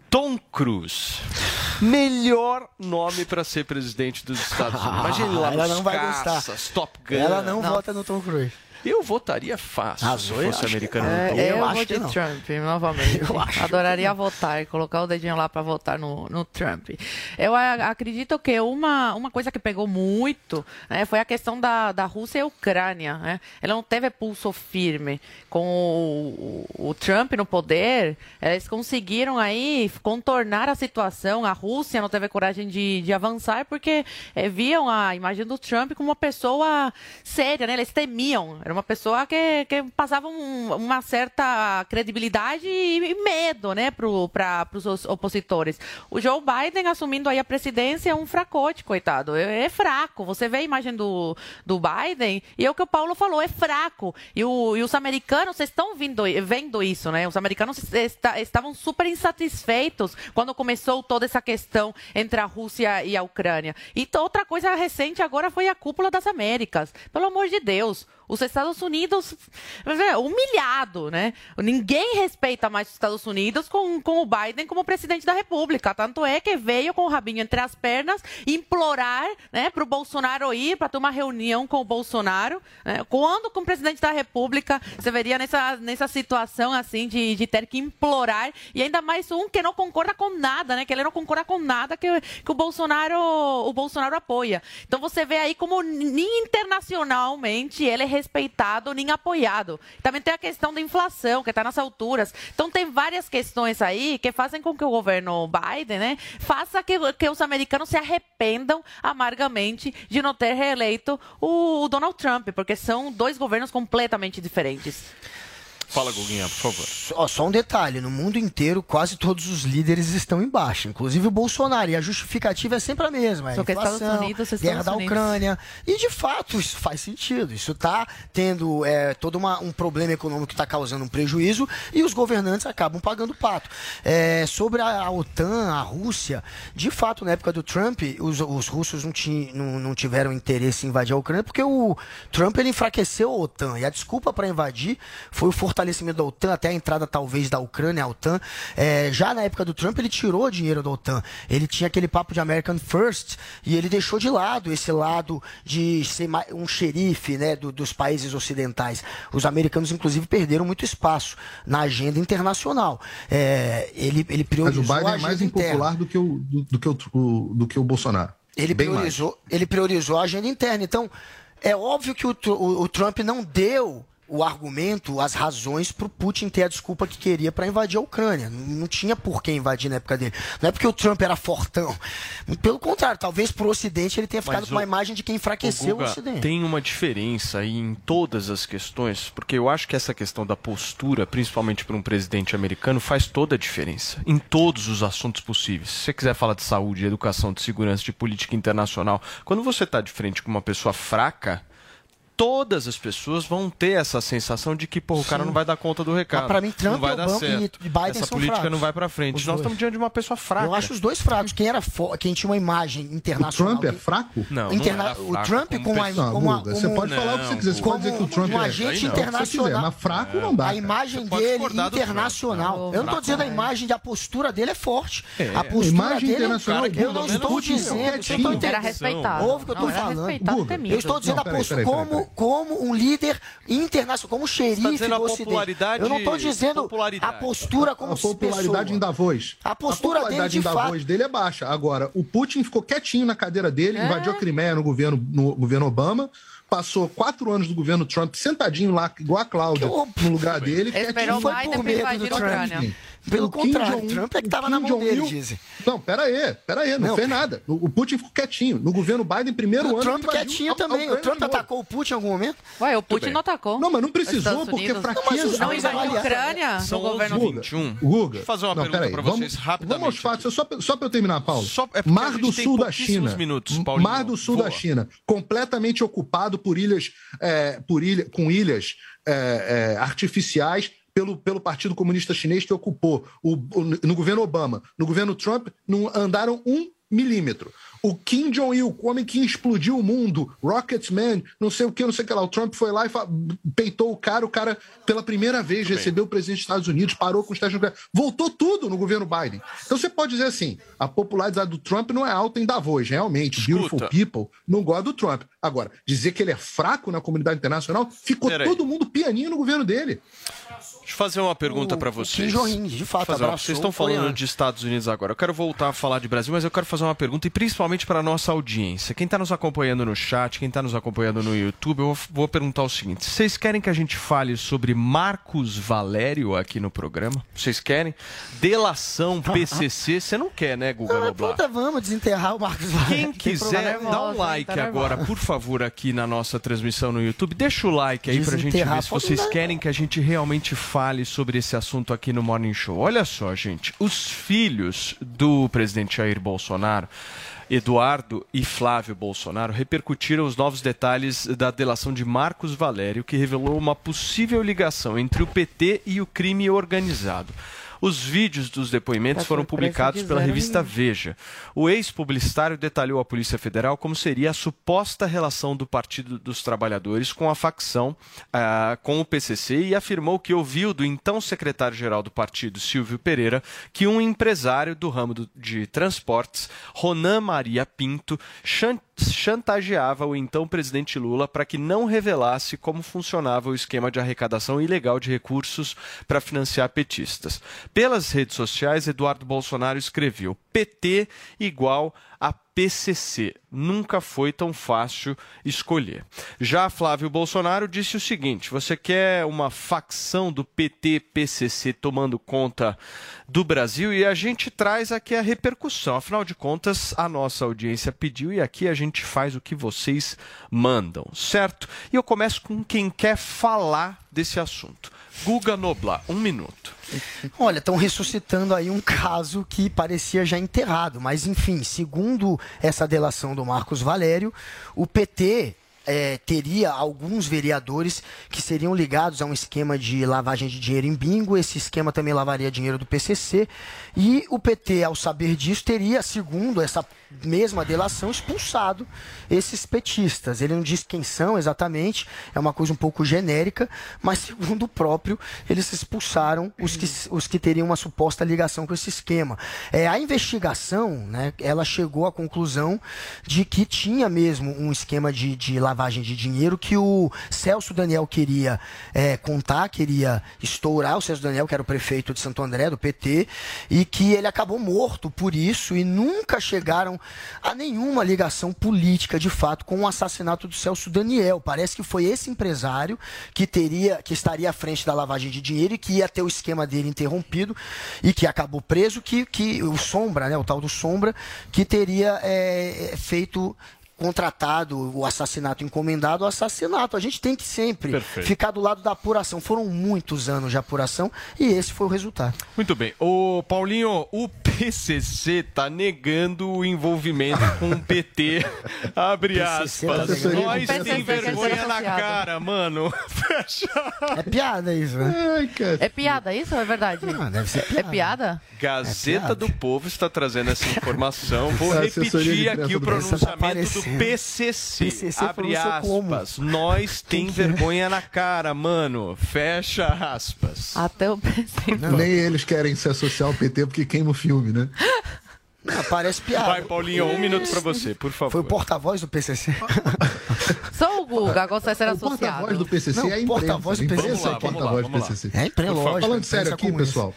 Tom Cruise. Melhor nome para ser presidente dos Estados Unidos. Imagina ele lá Ela não vai gostar. Top Gun. Ela não, vota no Tom Cruise. Eu votaria fácil Ah, se fosse acho que americano. É, no eu, Tom. vou de Trump, <laughs> novamente. Eu acho Adoraria votar e colocar o dedinho lá para votar no, no Trump. Eu a- acredito que uma, uma coisa que pegou muito né, foi a questão da, da Rússia e Ucrânia. Né? Ele não teve pulso firme. Com o, o- o Trump no poder, eles conseguiram aí contornar a situação. A Rússia não teve coragem de, de avançar porque eh, viam a imagem do Trump como uma pessoa séria, né? Eles temiam. Era uma pessoa que, que passava um- uma certa credibilidade e medo, né, para os opositores. O Joe Biden assumindo aí a presidência é um fracote, coitado. É, é fraco. Você vê a imagem do, do Biden e é o que o Paulo falou, é fraco. E, o- e os americanos estão vindo, vendo isso, né? Os americanos estavam super insatisfeitos quando começou toda essa questão entre a Rússia e a Ucrânia. E outra coisa recente agora foi a cúpula das Américas. Pelo amor de Deus. Os Estados Unidos humilhado, né? Ninguém respeita mais os Estados Unidos com, com o Biden como presidente da República. Tanto é que veio com o rabinho entre as pernas implorar né, para o Bolsonaro ir para ter uma reunião com o Bolsonaro. né? Quando, como presidente da República, você veria nessa, nessa situação assim de, de ter que implorar e ainda mais um que não concorda com nada, né? Que ele não concorda com nada que, que o Bolsonaro o Bolsonaro apoia. Então você vê aí como internacionalmente ele é respeitado nem apoiado. Também tem a questão da inflação que está nas alturas. Então tem várias questões aí que fazem com que o governo Biden, né, faça que, que os americanos se arrependam amargamente de não ter reeleito o, o Donald Trump, porque são dois governos completamente diferentes. Fala, Guguinha, por favor. Ó, só um detalhe, no mundo inteiro quase todos os líderes estão em baixa, inclusive o Bolsonaro, e a justificativa é sempre a mesma, é Só que inflação, Estados Unidos, Estados guerra da Unidos. Ucrânia, e de fato isso faz sentido, isso está tendo é, todo uma- um problema econômico que está causando um prejuízo e os governantes acabam pagando o pato. É, sobre a, a OTAN, a Rússia, de fato na época do Trump, os, os russos não, ti- não- não tiveram interesse em invadir a Ucrânia porque o Trump ele enfraqueceu a OTAN, e a desculpa para invadir foi o fortalecimento da OTAN, até a entrada talvez da Ucrânia à OTAN. É, já na época do Trump, ele tirou dinheiro da OTAN. Ele tinha aquele papo de American First e ele deixou de lado esse lado de ser um xerife né, do- dos países ocidentais. Os americanos, inclusive, perderam muito espaço na agenda internacional. É, ele, ele Mas o priorizou Biden a é mais interna. impopular do que o, do, do que o, do que o Bolsonaro. Ele Bem mais. priorizou, ele priorizou a agenda interna. Então, é óbvio que o, o- o Trump não deu o argumento, as razões para o Putin ter a desculpa que queria para invadir a Ucrânia. Não, não tinha por que invadir na época dele. Não é porque o Trump era fortão. Pelo contrário, talvez para o Ocidente ele tenha ficado Mas com uma o- imagem de quem enfraqueceu Ô, Guga, o Ocidente. Tem uma diferença aí em todas as questões, porque eu acho que essa questão da postura, principalmente para um presidente americano, faz toda a diferença. Em todos os assuntos possíveis. Se você quiser falar de saúde, de educação, de segurança, de política internacional, quando você está de frente com uma pessoa fraca. Todas as pessoas vão ter essa sensação de que pô, o cara Sim. não vai dar conta do recado. Mas pra mim, Trump não vai e dar certo. e Biden Essa são política fracos. não vai para frente. Os Nós dois. estamos diante de uma pessoa fraca. Eu acho os dois fracos. Quem era fo- quem tinha uma imagem internacional. Trump é fraco? Não, Interna- não era o fraco Trump como com a, pessoa. como Não, você como- pode falar o que você quiser. Você pode dizer que o Trump um é agente não. internacional. Quiser, mas fraco não dá, A imagem dele internacional. Não, eu não fraco dizendo a não é. imagem, a postura dele é forte. É. A postura Imagem dele internacional, é... Eu não estou dizendo, não tá entendendo. Era respeitado. Ouve o que eu Não, era falando. eu estou dizendo Não, a postura peraí, como, um líder internacional, como xerife Você tá a do Ocidente. popularidade- Eu não estou dizendo popularidade. a postura como a popularidade pessoa. em Davos. A postura popularidade dele, de em Davos fato- dele é baixa. Agora, o Putin ficou quietinho na cadeira dele, É. invadiu a Crimeia no governo, no governo Obama, passou quatro anos do governo Trump sentadinho lá, igual a Cláudia, no lugar dele, Esperou quietinho. o Biden pra invadir a Ucrânia. Pelo O Kim contrário, Jong-un- Trump é que o tava na Kim mão dele, dizem. Não, pera aí, pera aí, não, Não. fez nada. O o Putin ficou quietinho. No governo Biden, primeiro O ano. Trump ele invadiu quietinho a- a também. O Ucrânia Trump atacou o Putin em algum momento? Ué, o Putin não atacou. Não, mas não precisou, porque fraqueza. Não, mas não invadiu a Ucrânia São no governo 11 21. Guga. Deixa eu fazer uma não, pergunta peraí, pra vamos- vocês rapidamente. Vamos aos fatos, só, pra- só para eu terminar, Paulo. Só- é a Mar do Sul da China. minutos, Paulinho. Mar do Sul Voa. da China, completamente ocupado por ilhas, é, por ilha, com ilhas é, é, artificiais. Pelo, pelo Partido Comunista Chinês que ocupou o, no governo Obama. No governo Trump, não andaram um milímetro. O Kim Jong-il, o homem que explodiu o mundo, Rocketman, não sei o que, não sei o que lá. O Trump foi lá e peitou o cara, o cara, pela primeira vez, recebeu o presidente dos Estados Unidos, parou com os testes nucleares. Voltou tudo no governo Biden. Então você pode dizer assim: a popularidade do Trump não é alta em Davos, realmente. Beautiful people não gosta do Trump. Agora, dizer que ele é fraco na comunidade internacional, ficou todo mundo pianinho no governo dele. Deixa eu fazer uma pergunta o vocês. Kim Jong-un, de fato, Fazer uma- Vocês estão falando coreano. de Estados Unidos agora. Eu quero voltar a falar de Brasil, mas eu quero fazer uma pergunta, e principalmente para a nossa audiência. Quem está nos acompanhando no chat, quem está nos acompanhando no YouTube, eu vou perguntar o seguinte: vocês querem que a gente fale sobre Marcos Valério aqui no programa? Vocês querem? Delação <laughs> PCC? Você não quer, né, Guga Ah, Noblar? puta, vamos desenterrar o Marcos Valério. Quem quiser, problema. dá um like agora, por favor, aqui na nossa transmissão no YouTube. Deixa o like aí pra gente Desenterrar, ver se vocês querem que a gente realmente fale sobre esse assunto aqui no Morning Show. Olha só, gente. Os filhos do presidente Jair Bolsonaro. Eduardo e Flávio Bolsonaro repercutiram os novos detalhes da delação de Marcos Valério, que revelou uma possível ligação entre o PT e o crime organizado. Os vídeos dos depoimentos Pra foram publicados pela revista nenhum. Veja. O ex-publicitário detalhou à Polícia Federal como seria a suposta relação do Partido dos Trabalhadores com a facção, ah, com o PCC, e afirmou que ouviu do então secretário-geral do partido, Silvio Pereira, que um empresário do ramo do- de transportes, Ronan Maria Pinto, chan- chantageava o então presidente Lula para que não revelasse como funcionava o esquema de arrecadação ilegal de recursos para financiar petistas. Pelas redes sociais, Eduardo Bolsonaro escreveu: PT igual a PCC. Nunca foi tão fácil escolher. Já Flávio Bolsonaro disse o seguinte: você quer uma facção do PT-PCC tomando conta do Brasil? E a gente traz aqui a repercussão. Afinal de contas, a nossa audiência pediu e aqui a gente faz o que vocês mandam, certo? E eu começo com quem quer falar desse assunto. Guga Noblar, um minuto. Olha, estão ressuscitando aí um caso que parecia já enterrado, mas enfim, segundo essa delação do Marcos Valério, o PT eh, teria alguns vereadores que seriam ligados a um esquema de lavagem de dinheiro em bingo, esse esquema também lavaria dinheiro do PCC, e o PT, ao saber disso, teria, segundo essa mesma delação, expulsado esses petistas. Ele não diz quem são exatamente, é uma coisa um pouco genérica, mas segundo o próprio, eles expulsaram os que, os que teriam uma suposta ligação com esse esquema. É, a investigação, né, ela chegou à conclusão de que tinha mesmo um esquema de, de lavagem de dinheiro que o Celso Daniel queria é, contar, queria estourar, o Celso Daniel, que era o prefeito de Santo André, do PT, e que ele acabou morto por isso e nunca chegaram a nenhuma ligação política, de fato, com o assassinato do Celso Daniel. Parece que foi esse empresário que teria, que estaria à frente da lavagem de dinheiro e que ia ter o esquema dele interrompido e que acabou preso, que, que o Sombra, né, o tal do Sombra, que teria é, feito contratado o assassinato encomendado o assassinato. A gente tem que sempre Perfeito. ficar do lado da apuração. Foram muitos anos de apuração e esse foi o resultado. Muito bem. Ô, Paulinho, o PCC tá negando o envolvimento com o PT. <laughs> Abre PCC tá aspas. negando. Nós O tem vergonha na cara, mano. <laughs> Fecha. É piada isso, né? É piada isso ou é verdade? Ah, deve ser É piada? Gazeta do Povo está trazendo essa informação. Vou <laughs> repetir aqui o tá pronunciamento do. PCC. PCC Abre pronunciou como? aspas. Nós tem vergonha na cara, mano. Fecha aspas. Até eu pensei. Nem eles querem se associar ao PT porque queima o filme, né? Não, parece piada. Vai, Paulinho, um minuto pra você, por favor. Foi o porta-voz do PCC? <laughs> Só o Guga gosta de ser O porta-voz associado. do PCC Não, é a imprensa. porta-voz do PCC. é o Vamos lá, porta-voz do vamos lá, PCC. É, imprensa, lógico. Falando sério aqui, comunista. pessoal.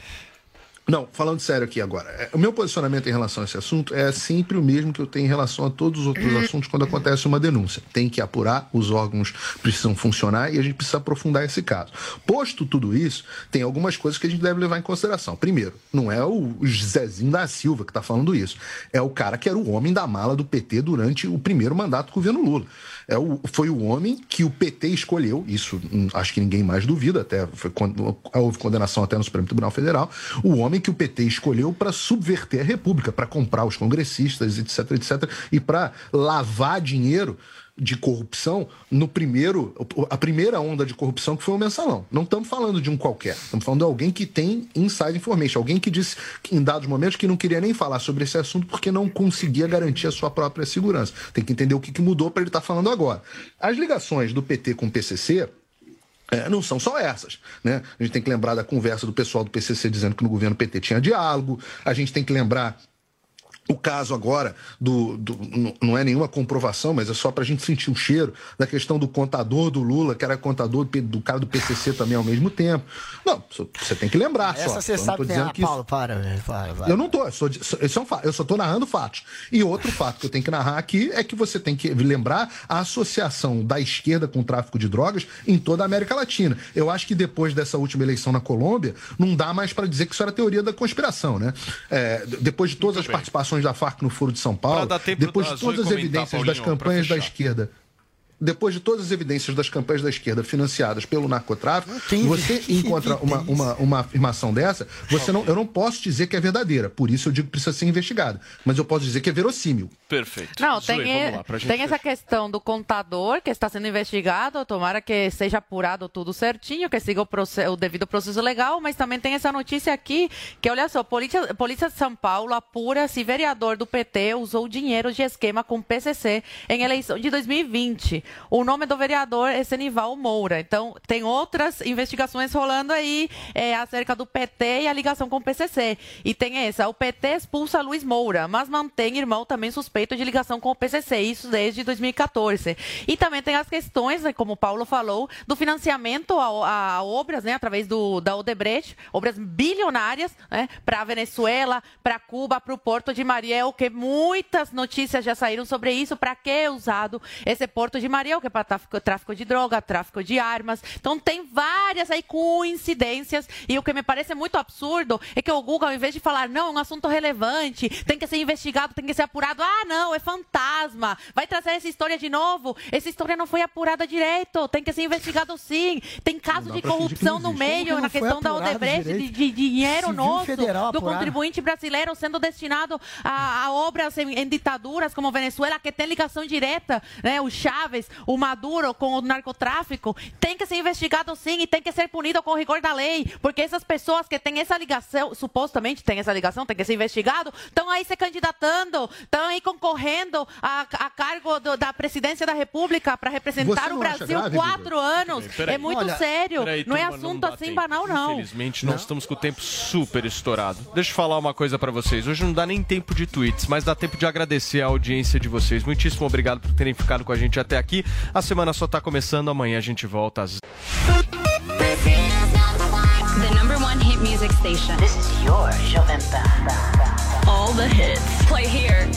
Não, falando sério aqui agora. é, O meu posicionamento em relação a esse assunto é sempre o mesmo que eu tenho em relação a todos os outros assuntos quando acontece uma denúncia. Tem que apurar, os órgãos precisam funcionar e a gente precisa aprofundar esse caso. Posto tudo isso, tem algumas coisas que a gente deve levar em consideração. Primeiro, não é o Zezinho da Silva que está falando isso. É o cara que era o homem da mala do PT durante o primeiro mandato do governo Lula. É o, foi o homem que o PT escolheu, isso hum, acho que ninguém mais duvida, até foi quando houve condenação até no Supremo Tribunal Federal, o homem que o PT escolheu para subverter a República, para comprar os congressistas, etc, etc, e para lavar dinheiro de corrupção no primeiro, a primeira onda de corrupção que foi o mensalão. Não estamos falando de um qualquer, estamos falando de alguém que tem inside information, alguém que disse que, em dados momentos que não queria nem falar sobre esse assunto porque não conseguia garantir a sua própria segurança. Tem que entender o que, que mudou para ele estar falando agora. As ligações do PT com o PCC é, não são só essas. Né? A gente tem que lembrar da conversa do pessoal do PCC dizendo que no governo PT tinha diálogo, a gente tem que lembrar o caso agora do, do- não é nenhuma comprovação, mas é só para a gente sentir o cheiro da questão do contador do Lula, que era contador do, cara do PCC também ao mesmo tempo. Não, você tem que lembrar só. Essa você Eu não sabe tô que tem. dizendo Ah, que isso- Paulo, para, velho. Para, vai. eu não tô, eu, sou, de- sou- isso é um eu só tô narrando fatos. E outro fato que eu tenho que narrar aqui é que você tem que lembrar a associação da esquerda com o tráfico de drogas em toda a América Latina. Eu acho que depois dessa última eleição na Colômbia, não dá mais para dizer que isso era teoria da conspiração, né? É, depois de todas as participações da FARC no Foro de São Paulo, depois de todas as evidências das Paulinho, campanhas da esquerda depois de todas as evidências das campanhas da esquerda financiadas pelo narcotráfico, você encontra uma, uma, uma afirmação dessa, você não, eu não posso dizer que é verdadeira, por isso eu digo que precisa ser investigada. Mas eu posso dizer que é verossímil. Perfeito. Não, Zoe, tem, vamos lá, tem essa questão do contador que está sendo investigado, tomara que seja apurado tudo certinho, que siga o, o devido processo legal, mas também tem essa notícia aqui, que olha só, Polícia, Polícia de São Paulo apura se vereador do PT usou dinheiro de esquema com PCC em eleição de 2020. O nome do vereador é Senival Moura. Então, tem outras investigações rolando aí é, acerca do PT e a ligação com o PCC. E tem essa, o PT expulsa Luiz Moura, mas mantém irmão também suspeito de ligação com o PCC, isso desde 2014. E também tem as questões, né, como o Paulo falou, do financiamento a, a obras, né, através do, da Odebrecht, obras bilionárias, né, para a Venezuela, para Cuba, para o Porto de Mariel, que muitas notícias já saíram sobre isso, para que é usado esse Porto de Mariel, que é para tráfico, tráfico de droga, tráfico de armas. Então tem várias aí coincidências. E o que me parece muito absurdo é que o Google, ao invés de falar, não, é um assunto relevante, tem que ser investigado, tem que ser apurado, ah, não, é fantasma, vai trazer essa história de novo, essa história não foi apurada direito, tem que ser investigado sim, tem caso de corrupção no meio, na questão da Odebrecht, de, de dinheiro Civil nosso, Federal do contribuinte brasileiro sendo destinado a, a obras em, em ditaduras como Venezuela, que tem ligação direta, né, o Chávez, o Maduro com o narcotráfico, tem que ser investigado sim e tem que ser punido com o rigor da lei, porque essas pessoas que têm essa ligação, supostamente têm essa ligação, tem que ser investigado, estão aí se candidatando, estão aí concorrendo a, a cargo do- da presidência da República para representar o não Brasil grave, quatro Vitor? anos. Peraí, peraí. É muito Olha, sério, Peraí, não é assunto dá assim tempo. banal, não. Infelizmente, nós estamos com o tempo super estourado. Deixa eu falar uma coisa pra vocês. Hoje não dá nem tempo de tweets, mas dá tempo de agradecer a audiência de vocês. Muitíssimo obrigado por terem ficado com a gente até aqui. A semana só tá começando, amanhã a gente volta às The number one hit music station. This is your Jovem Pan. All the hits. Play here.